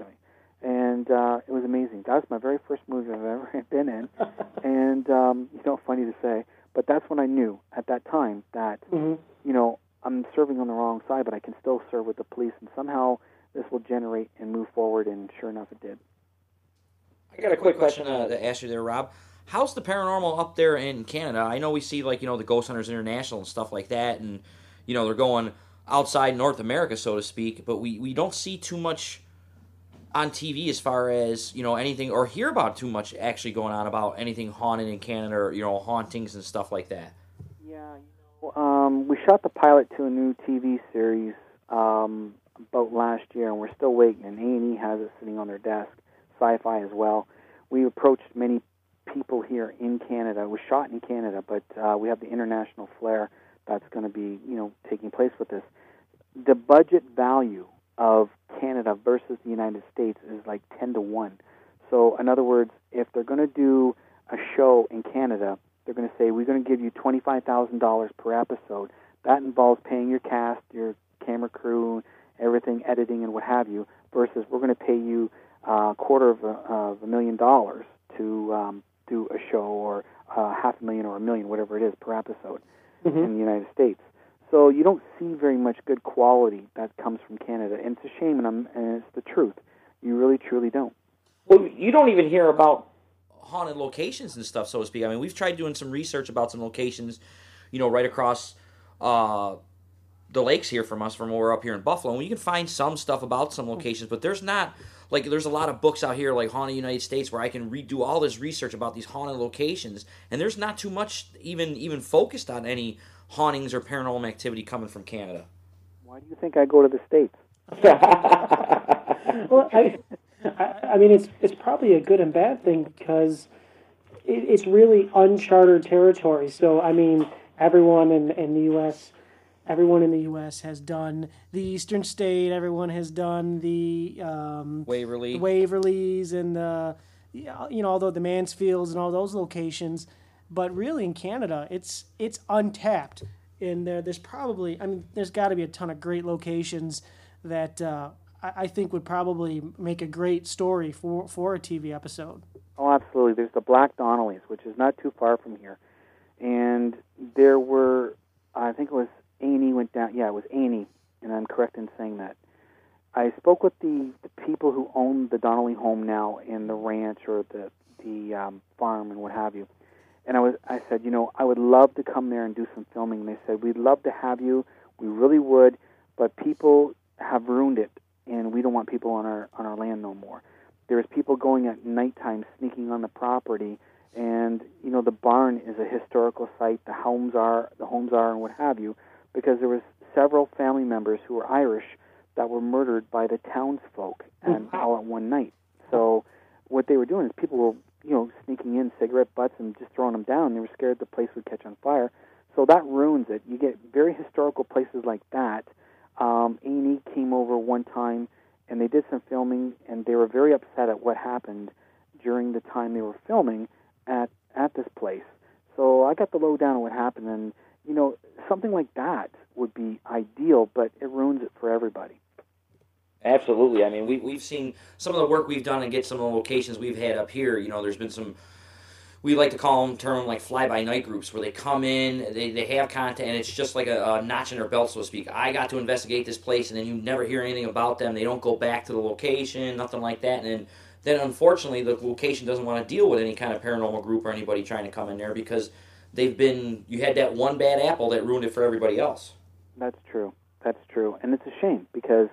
And uh, it was amazing. That was my very first movie I've ever been in. and, um, you know, funny to say, but that's when I knew at that time that, Mhm. you know, I'm serving on the wrong side, but I can still serve with the police, and somehow this will generate and move forward, and sure enough, it did. I got a quick question uh, to ask you there, Rob. How's the paranormal up there in Canada? I know we see like you know the Ghost Hunters International and stuff like that, and you know they're going outside North America, so to speak. But we we don't see too much on TV as far as you know anything or hear about too much actually going on about anything haunted in Canada or you know hauntings and stuff like that. Yeah, you know, um, we shot the pilot to a new TV series um, about last year, and we're still waiting. And A and E has it sitting on their desk. Sci-Fi as well. We approached many people here in Canada. It was shot in Canada, but uh, we have the international flair that's going to be, you know, taking place with this. The budget value of Canada versus the United States is like ten to one. So, in other words, if they're going to do a show in Canada, they're going to say we're going to give you twenty five thousand dollars per episode. That involves paying your cast, your camera crew, everything, editing, and what have you. Versus we're going to pay you a quarter of a, of a million dollars to um, do a show, or uh, half a million, or a million, whatever it is per episode in the United States. So you don't see very much good quality that comes from Canada, and it's a shame, and, I'm, and it's the truth. You really, truly don't. Well, you don't even hear about haunted locations and stuff, so to speak. I mean, we've tried doing some research about some locations, you know, right across uh, the lakes here from us, from where we're up here in Buffalo. And you can find some stuff about some hmm. locations, but there's not like there's a lot of books out here like Haunted United States where I can redo all this research about these haunted locations, and there's not too much even even focused on any hauntings or paranormal activity coming from Canada. Why do you think I go to the states? well, I, I, I mean, it's it's probably a good and bad thing because it, it's really uncharted territory. So, I mean, everyone in, in the U.S. Everyone in the U.S. has done the Eastern State. Everyone has done the um, Waverly. the Waverly's and the you know although the Mansfields and all those locations, but really in Canada it's it's untapped. And there there's probably I mean there's got to be a ton of great locations that uh, I, I think would probably make a great story for for a TV episode. Oh, absolutely. There's the Black Donnellys, which is not too far from here, and there were, I think it was Annie went down. Yeah, it was Annie, and I'm correct in saying that. I spoke with the, the people who own the Donnelly home now in the ranch or the the um, farm and what have you, and I was I said, you know, I would love to come there and do some filming. And they said, we'd love to have you. We really would, but people have ruined it, and we don't want people on our on our land no more. There's people going at nighttime, sneaking on the property, and you know the barn is a historical site. The homes are the homes are, and what have you, because there was several family members who were Irish that were murdered by the townsfolk, and all at one night. So what they were doing is people were you know sneaking in cigarette butts and just throwing them down. They were scared the place would catch on fire. So that ruins it. You get very historical places like that. Um, Amy came over one time and they did some filming, and they were very upset at what happened during the time they were filming at at this place. So I got the lowdown on what happened, and you know something like that would be ideal, but it ruins it for everybody. Absolutely. I mean, we, we've seen some of the work we've done and get some of the locations we've had up here. You know, there's been some, we like to call them, term them like fly by night groups where they come in, they, they have content, and it's just like a, a notch in their belt, so to speak. I got to investigate this place, and then you never hear anything about them. They don't go back to the location, nothing like that. And then, then unfortunately, the location doesn't want to deal with any kind of paranormal group or anybody trying to come in there because they've been, you had that one bad apple that ruined it for everybody else. That's true. That's true, and it's a shame because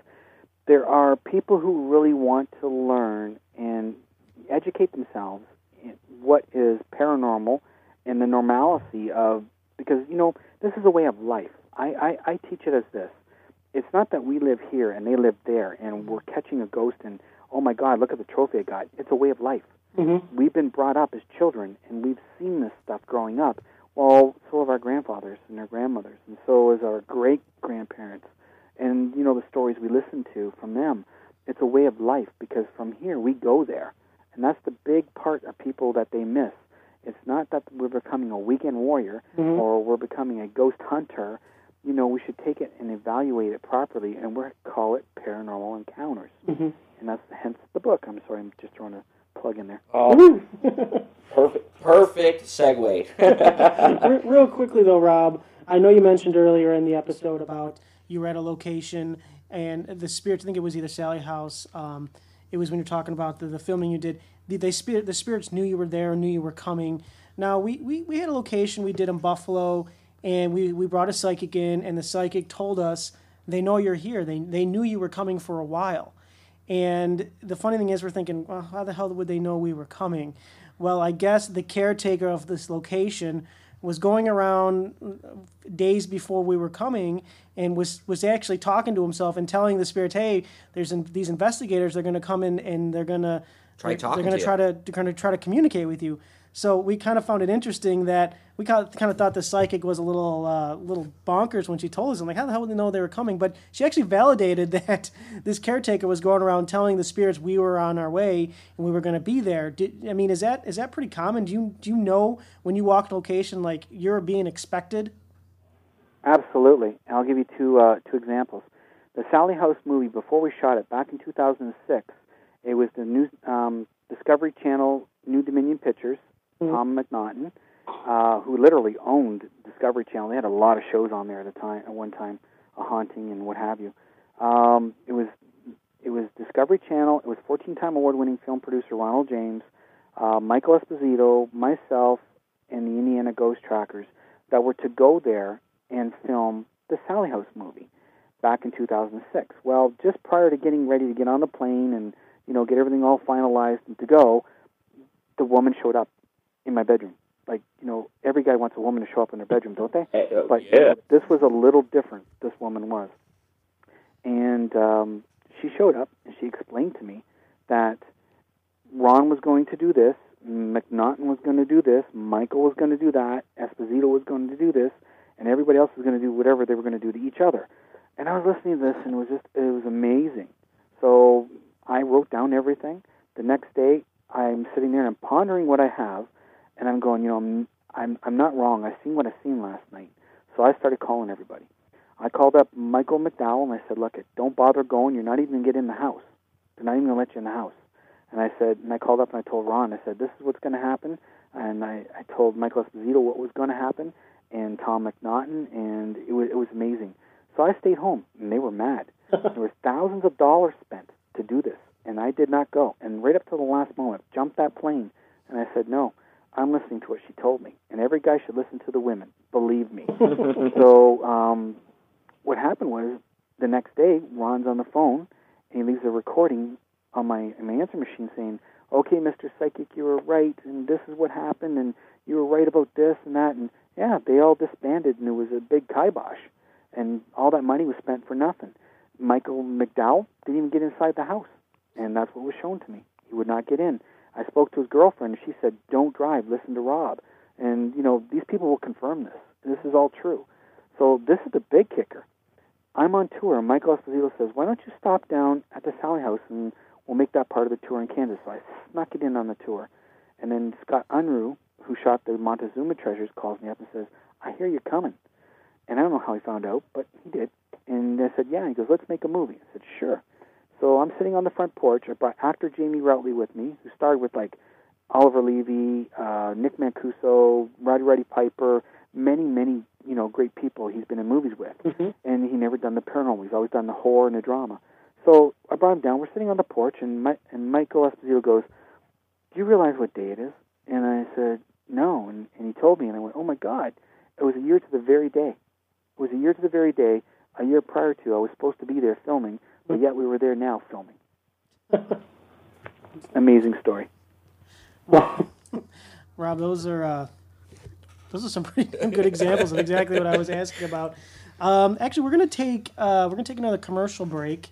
there are people who really want to learn and educate themselves what is paranormal and the normalcy of because you know this is a way of life. I, I, I teach it as this. It's not that we live here and they live there and we're catching a ghost and oh my God, look at the trophy I got. It's a way of life. Mm-hmm. We've been brought up as children and we've seen this stuff growing up. Well, so have our grandfathers and their grandmothers, and so is our great grandparents and you know the stories we listen to from them it's a way of life because from here we go there and that's the big part of people that they miss it's not that we're becoming a weekend warrior Mhm. or we're becoming a ghost hunter you know we should take it and evaluate it properly and we call it paranormal encounters Mhm. and that's hence the book i'm sorry i'm just throwing a plug in there Oh, perfect, perfect segue. Real quickly though, Rob, I know you mentioned earlier in the episode about you were at a location and the spirits. I think it was either Sallie House. Um, it was when you're talking about the, the filming you did. The, they spirit the spirits knew you were there, knew you were coming. Now we, we, we had a location we did in Buffalo, and we, we brought a psychic in, and the psychic told us they know you're here. They they knew you were coming for a while. And the funny thing is, we're thinking, well, how the hell would they know we were coming? Well, I guess the caretaker of this location was going around uh, days before we were coming and was, was actually talking to himself and telling the spirit hey, there's in, these investigators, they're going to come in and they're going to Try they're, they're going to to try to they're going to try to communicate with you. So we kind of found it interesting that we kind of, thought the psychic was a little uh, little bonkers when she told us. I'm like, how the hell would they know they were coming? But she actually validated that this caretaker was going around telling the spirits we were on our way and we were going to be there. Did, I mean, is that is that pretty common? Do you do you know when you walk a location like you're being expected? Absolutely. I'll give you two uh, two examples. The Sallie House movie, before we shot it back in 2006, it was the new um, Discovery Channel New Dominion Pictures, Tom McNaughton, uh, who literally owned Discovery Channel. They had a lot of shows on there at the time. At one time, a haunting and what have you. Um, it was it was Discovery Channel. It was 14-time award-winning film producer Ronald James, uh, Michael Esposito, myself, and the Indiana Ghost Trackers that were to go there and film the Sallie House movie back in 2006. Well, just prior to getting ready to get on the plane and you know get everything all finalized and to go, the woman showed up in my bedroom. Like you know, every guy wants a woman to show up in their bedroom, don't they? But yeah. this was a little different. This woman was, and um, she showed up and she explained to me that Ron was going to do this, McNaughton was going to do this, Michael was going to do that, Esposito was going to do this, and everybody else was going to do whatever they were going to do to each other. And I was listening to this, and it was just it was amazing. So I wrote down everything. The next day, I'm sitting there and I'm pondering what I have, and I'm going, you know, I'm I'm, I'm not wrong. I seen what I seen last night. So I started calling everybody. I called up Michael McDowell and I said, look, it, don't bother going. You're not even going to get in the house. They're not even going to let you in the house. And I said, and I called up and I told Ron, I said, this is what's going to happen. And I, I told Michael Esposito what was going to happen and Tom McNaughton, and it was, it was amazing. So I stayed home, and they were mad. there was thousands of dollars spent to do this, and I did not go. And right up to the last moment, jumped that plane, and I said, no, I'm listening to what she told me. And every guy should listen to the women. Believe me. so um, what happened was the next day, Ron's on the phone, and he leaves a recording on my, my answer machine saying, okay, Mr. Psychic, you were right, and this is what happened, and you were right about this and that. And yeah, they all disbanded, and it was a big kibosh. And all that money was spent for nothing. Michael McDowell didn't even get inside the house, and that's what was shown to me. He would not get in. I spoke to his girlfriend, and she said, "Don't drive. Listen to Rob." And you know, these people will confirm this. This is all true. So this is the big kicker. I'm on tour, Michael Esposito says, "Why don't you stop down at the Sallie House, and we'll make that part of the tour in Kansas?" So I snuck it in on the tour, and then Scott Unruh, who shot the Montezuma Treasures, calls me up and says, "I hear you're coming." And I don't know how he found out, but he did. And I said, "Yeah." He goes, "Let's make a movie." I said, "Sure." So I'm sitting on the front porch. I brought actor Jamie Routley with me, who starred with like Oliver Levy, uh, Nick Mancuso, Roddy Roddy Piper, many, many, you know, great people he's been in movies with. And he never done the paranormal. He's always done the horror and the drama. So I brought him down. We're sitting on the porch, and, my, and Michael Esposito goes, "Do you realize what day it is?" And I said, "No." And, and he told me, and I went, "Oh my God!" It was a year to the very day. It was a year to the very day. A year prior to, I was supposed to be there filming, but yet we were there now filming. Amazing story. Wow. Rob, those are uh, those are some pretty good examples of exactly what I was asking about. Um, actually, we're gonna take uh, we're gonna take another commercial break.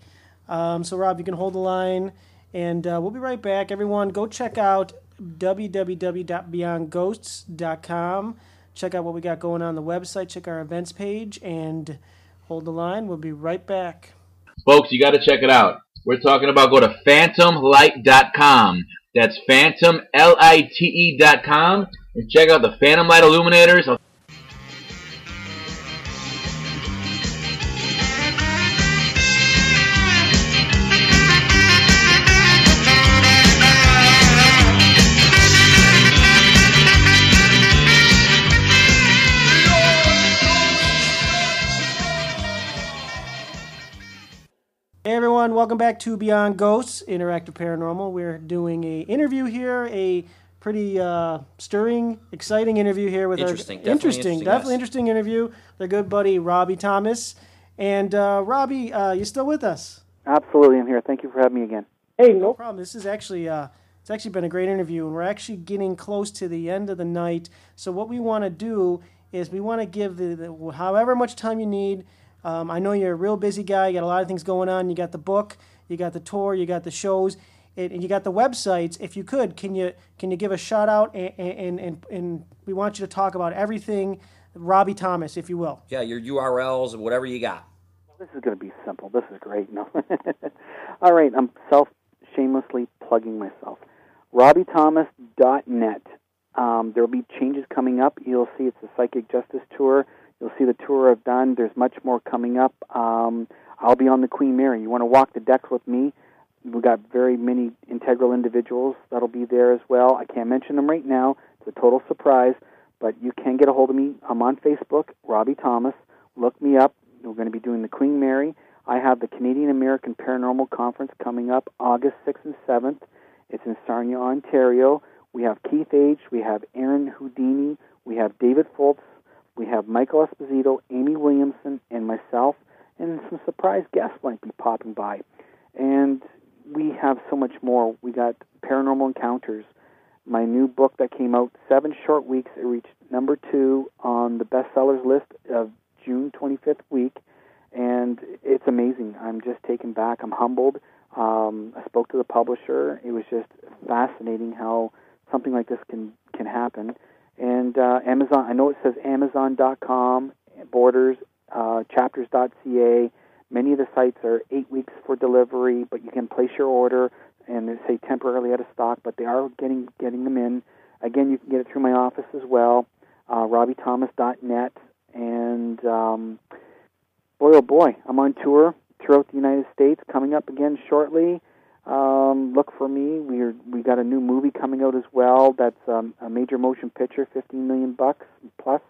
Um, so, Rob, you can hold the line, and uh, we'll be right back. Everyone, go check out www.beyondghosts.com. Check out what we got going on the website. Check our events page, and hold the line. We'll be right back. Folks, you got to check it out. We're talking about go to phantomlight.com. That's phantom, L-I-T-E dot com. And check out the Phantom Light Illuminators. Everyone, welcome back to Beyond Ghosts Interactive Paranormal. We're doing a interview here, a pretty uh, stirring, exciting interview here with Interesting, our definitely interesting, interesting, definitely yes. interesting interview. Their good buddy Robbie Thomas, and uh, Robbie, uh, you still with us? Absolutely, I'm here. Thank you for having me again. Hey, no problem. This is actually uh, it's actually been a great interview, and we're actually getting close to the end of the night. So what we want to do is we want to give the, the however much time you need. Um, I know you're a real busy guy. You got a lot of things going on. You got the book, you got the tour, you got the shows. and and you got the websites. If you could, can you can you give a shout out and and, and, and we want you to talk about everything, Robbie Thomas, if you will. Yeah, your URLs and whatever you got. This is going to be simple. This is great. No. All right, I'm self shamelessly plugging myself. RobbieThomas.net. Um, there will be changes coming up. You'll see it's the Psychic Justice Tour. You'll see the tour I've done. There's much more coming up. Um, I'll be on the Queen Mary. You want to walk the decks with me? We've got very many integral individuals that'll be there as well. I can't mention them right now. It's a total surprise, but you can get a hold of me. I'm on Facebook, Robbie Thomas. Look me up. We're going to be doing the Queen Mary. I have the Canadian American Paranormal Conference coming up August 6th and 7th. It's in Sarnia, Ontario. We have Keith Age, we have Aaron Houdini, we have David Foltz, we have Michael Esposito, Amy Williamson, and myself, and some surprise guests might be popping by. And we have so much more. We got Paranormal Encounters, my new book that came out seven short weeks. It reached number two on the bestsellers list of June 25th week, and it's amazing. I'm just taken back. I'm humbled. Um, I spoke to the publisher. It was just fascinating how something like this can can happen. And uh, Amazon, I know it says Amazon.com, Borders, uh, Chapters.ca. Many of the sites are eight weeks for delivery, but you can place your order and they say temporarily out of stock, but they are getting getting them in. Again, you can get it through my office as well, uh, RobbieThomas.net. And um, boy, oh boy, I'm on tour throughout the United States, coming up again shortly. Um, look for me. We're we got a new movie coming out as well. That's um, a major motion picture, 15 million bucks plus.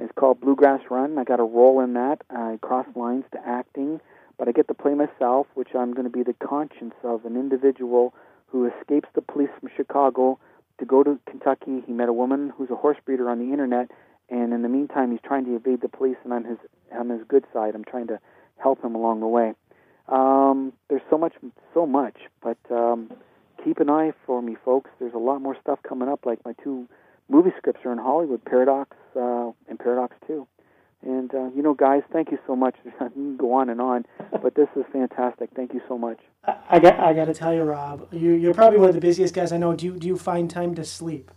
It's called Bluegrass Run. I got a role in that. I cross lines to acting, but I get to play myself, which I'm going to be the conscience of an individual who escapes the police from Chicago to go to Kentucky. He met a woman who's a horse breeder on the internet, and in the meantime, he's trying to evade the police, and I'm his I'm his good side. I'm trying to help him along the way. Um, there's so much, so much, but um, keep an eye for me, folks. There's a lot more stuff coming up. Like my two movie scripts are in Hollywood, Paradox uh, and Paradox Two. And uh, you know, guys, thank you so much. I can go on and on, but this is fantastic. Thank you so much. I, I got I got to tell you, Rob, you you're probably one of the busiest guys I know. Do you do you find time to sleep?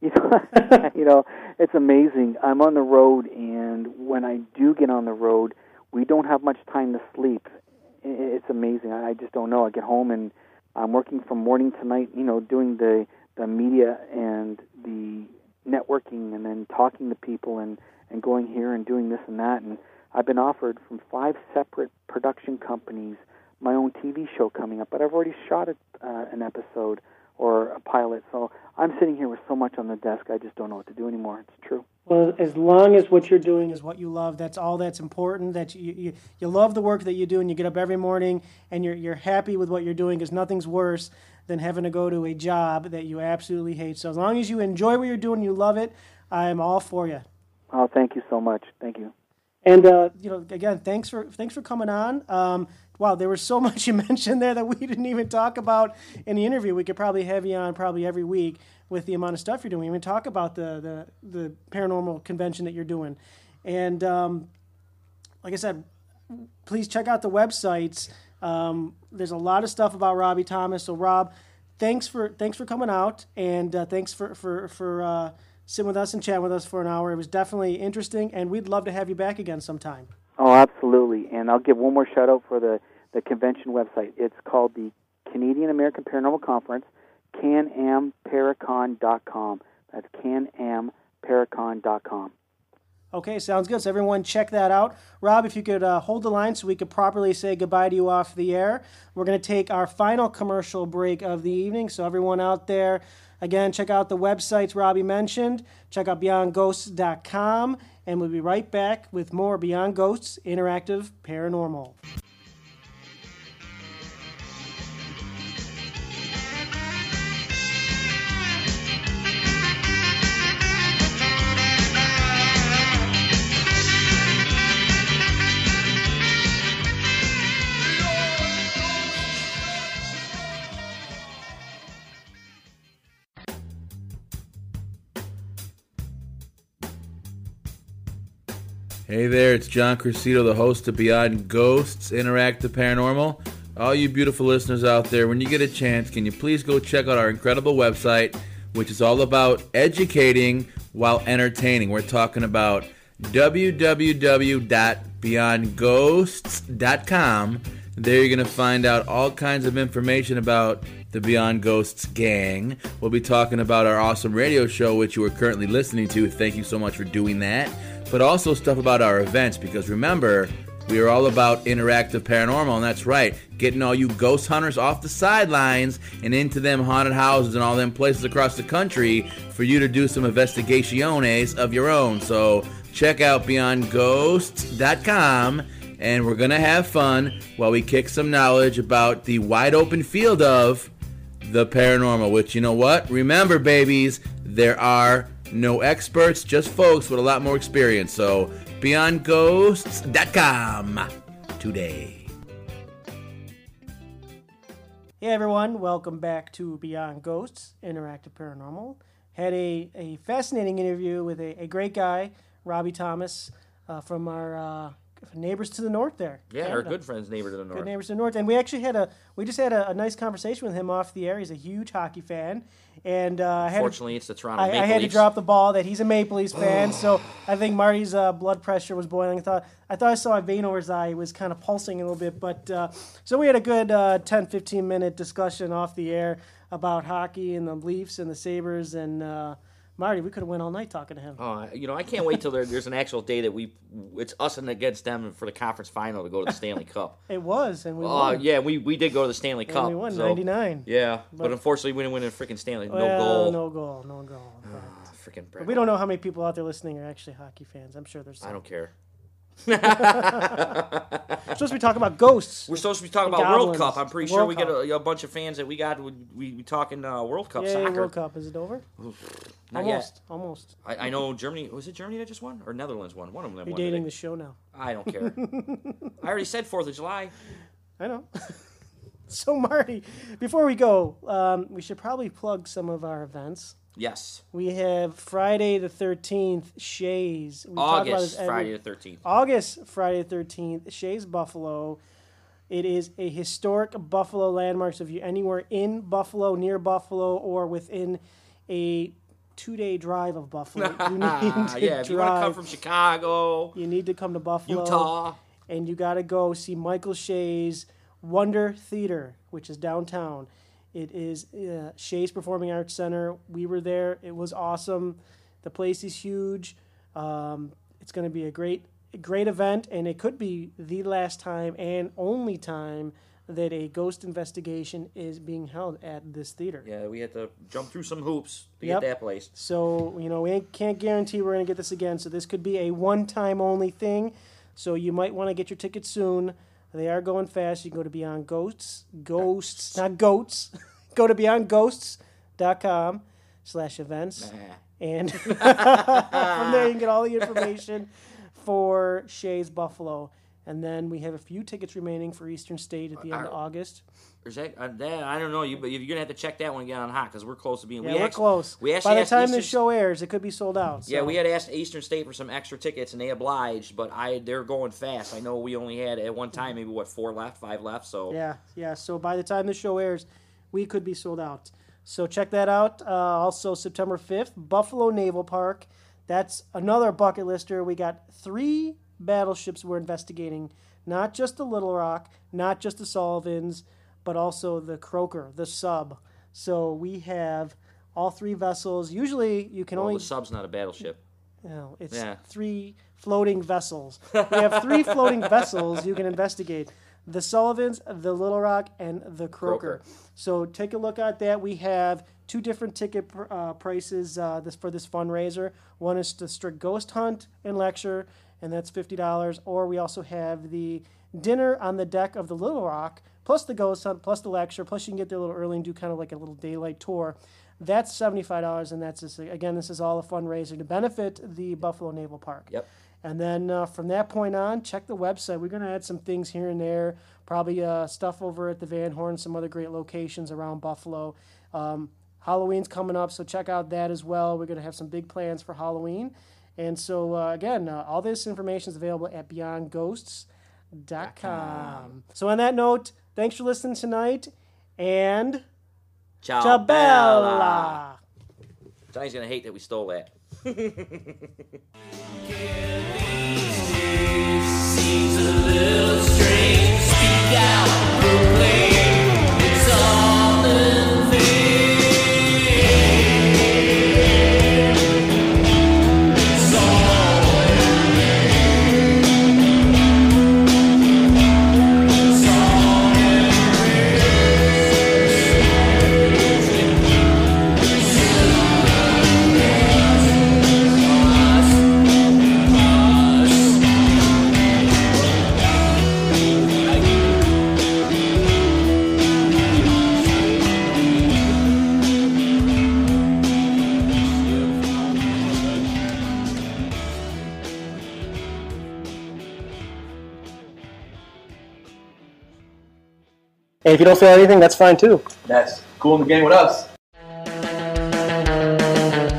You know, you know, it's amazing. I'm on the road, and when I do get on the road, we don't have much time to sleep. It's amazing. I just don't know. I get home and I'm working from morning to night. You know, doing the the media and the networking, and then talking to people, and and going here and doing this and that. And I've been offered from five separate production companies my own TV show coming up, but I've already shot it, uh, an episode or a pilot. So I'm sitting here with so much on the desk, I just don't know what to do anymore. It's true. Well, as long as what you're doing is what you love, that's all that's important. That you, you, you love the work that you do, and you get up every morning and you're you're happy with what you're doing, because nothing's worse than having to go to a job that you absolutely hate. So as long as you enjoy what you're doing, you love it, I'm all for you. Oh, thank you so much. Thank you. And uh, you know, again, thanks for thanks for coming on. Um, wow, there was so much you mentioned there that we didn't even talk about in the interview. We could probably have you on probably every week with the amount of stuff you're doing. We even talk about the the, the paranormal convention that you're doing, and um, like I said, please check out the websites. Um, there's a lot of stuff about Robbie Thomas. So Rob, thanks for thanks for coming out, and uh, thanks for for for uh, sitting with us and chatting with us for an hour. It was definitely interesting, and we'd love to have you back again sometime. Oh, absolutely. And I'll give one more shout out for the, the convention website. It's called the Canadian American Paranormal Conference, canamparacon.com. That's canamparacon.com. Okay, sounds good. So everyone, check that out. Rob, if you could uh, hold the line so we could properly say goodbye to you off the air. We're going to take our final commercial break of the evening. So everyone out there, again, check out the websites Robbie mentioned. Check out BeyondGhosts.com, and we'll be right back with more Beyond Ghosts Interactive Paranormal. Hey there, it's John Crescito, the host of Beyond Ghosts Interactive Paranormal. all you beautiful listeners out there, when you get a chance, can you please go check out our incredible website, which is all about educating while entertaining. We're talking about www.beyondghosts.com. There you're going to find out all kinds of information about the Beyond Ghosts gang. We'll be talking about our awesome radio show, which you are currently listening to. Thank you so much for doing that. But also stuff about our events, because remember, we are all about interactive paranormal, and that's right, getting all you ghost hunters off the sidelines and into them haunted houses and all them places across the country for you to do some investigaciones of your own. So check out beyondghosts.com and we're gonna have fun while we kick some knowledge about the wide open field of the paranormal. Which you know what? Remember, babies, there are no experts, just folks with a lot more experience. So beyondghosts.com today. Hey everyone, welcome back to Beyond Ghosts Interactive Paranormal. Had a, a fascinating interview with a, a great guy, Robbie Thomas, uh, from our uh, neighbors to the north there. Yeah, our good friends, neighbor to the north. Good neighbors to the north. And we actually had a we just had a, a nice conversation with him off the air. He's a huge hockey fan, and uh, had to- Fortunately, it's the Toronto I, Maple I had to drop the ball that he's a Maple Leafs fan, so I think Marty's uh, blood pressure was boiling. I thought I thought I saw a vein over his eye. He was kind of pulsing a little bit, but uh, so we had a good uh, 10, 15 minute discussion off the air about hockey and the Leafs and the Sabres and uh, Marty. We could have went all night talking to him. Uh, you know, I can't wait till there, there's an actual day that we it's us and against them for the conference final to go to the Stanley Cup. It was, and we Uh, yeah, we, we did go to the Stanley Cup. and we won so- ninety nine. Yeah, but, unfortunately, we didn't win a freaking Stanley. No goal. No goal. No goal. But- Ah, freaking we don't know how many people out there listening are actually hockey fans. I'm sure there's. Some. I don't care. We're supposed to be talking about ghosts. We're supposed to be talking about World Cup. I'm pretty sure World we get a, a bunch of fans that we got. We, we, we talking uh, World Cup Yeah, soccer. World Cup is it over? Not almost, yet. almost. I, I know Germany. Was it Germany that just won or Netherlands won? One of them You're won. dating today. the show now. I don't care. I already said Fourth of July. I know. so Marty, before we go, um, we should probably plug some of our events. Yes, We have Friday the thirteenth, Shea's. We talk about August this every- Friday the thirteenth. August Friday the thirteenth, Shea's Buffalo. It is a historic Buffalo landmark. So if you're anywhere in Buffalo, near Buffalo, or within a two-day drive of Buffalo, you need to Ah, yeah, if you want to come drive. from Chicago, you need to come to Buffalo. Utah, and you got to go see Michael Shea's Wonder Theater, which is downtown. It is uh, Shea's Performing Arts Center. We were there. It was awesome. The place is huge. Um, it's going to be a great, great event, and it could be the last time and only time that a ghost investigation is being held at this theater. yeah, we had to jump through some hoops to Yep. get that place. So, you know, we can't guarantee we're going to get this again. So, this could be a one time only thing. So, you might want to get your tickets soon. They are going fast. You can go to Beyond Ghosts, Ghosts, not goats. go to beyondghosts.com slash events. Nah. And from there, you can get all the information for Shea's Buffalo. And then we have a few tickets remaining for Eastern State at the end of Are- Is that, uh, that I don't know you, but you're gonna have to check that one again on hot because we're close to being. Yeah, we we are close. We By the time Eastern, this show airs, it could be sold out. Yeah, we had asked Eastern State for some extra tickets and they obliged, but I they're going fast. I know we only had at one time maybe what four left, five left. So Yeah, yeah. So by the time the show airs, we could be sold out. So check that out. Uh, also, September 5th, Buffalo Naval Park. That's another bucket lister. We got three battleships we're investigating. Not just the Little Rock, not just the Sullivans, but also the Croaker, the sub. So we have all three vessels. Usually you can well, only the sub's not a battleship. you know, it's Yeah. three floating vessels. We have three floating vessels you can investigate: the Sullivans, the Little Rock, and the Croaker. Croaker. So take a look at that. We have two different ticket pr- uh, prices uh, this for this fundraiser. One is the strict ghost hunt and lecture, and that's fifty dollars. Or we also have the dinner on the deck of the Little Rock, plus the ghost hunt, plus the lecture, plus you can get there a little early and do kind of like a little daylight tour. That's seventy-five dollars, and that's just, again, this is all a fundraiser to benefit the Buffalo Naval Park. Yep. And then uh, from that point on, check the website. We're going to add some things here and there, probably uh, stuff over at the Van Horn, some other great locations around Buffalo. Um, Halloween's coming up, so check out that as well. We're going to have some big plans for Halloween. And so, uh, again, uh, all this information is available at gmail.com. So, on that note, thanks for listening tonight, and Ciao, Jabella. Johnny's gonna hate that we stole that. If you don't feel anything, that's fine too. That's cool in the game with us.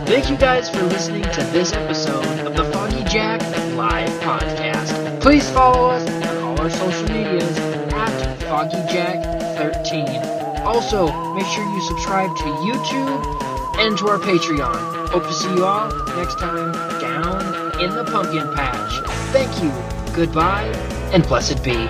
Thank you guys for listening to this episode of the Foggy Jack Live Podcast. Please follow us on all our social medias at FoggyJack13. Also, make sure you subscribe to YouTube and to our Patreon. Hope to see you all next time down in the pumpkin patch. Thank you, goodbye, and blessed be.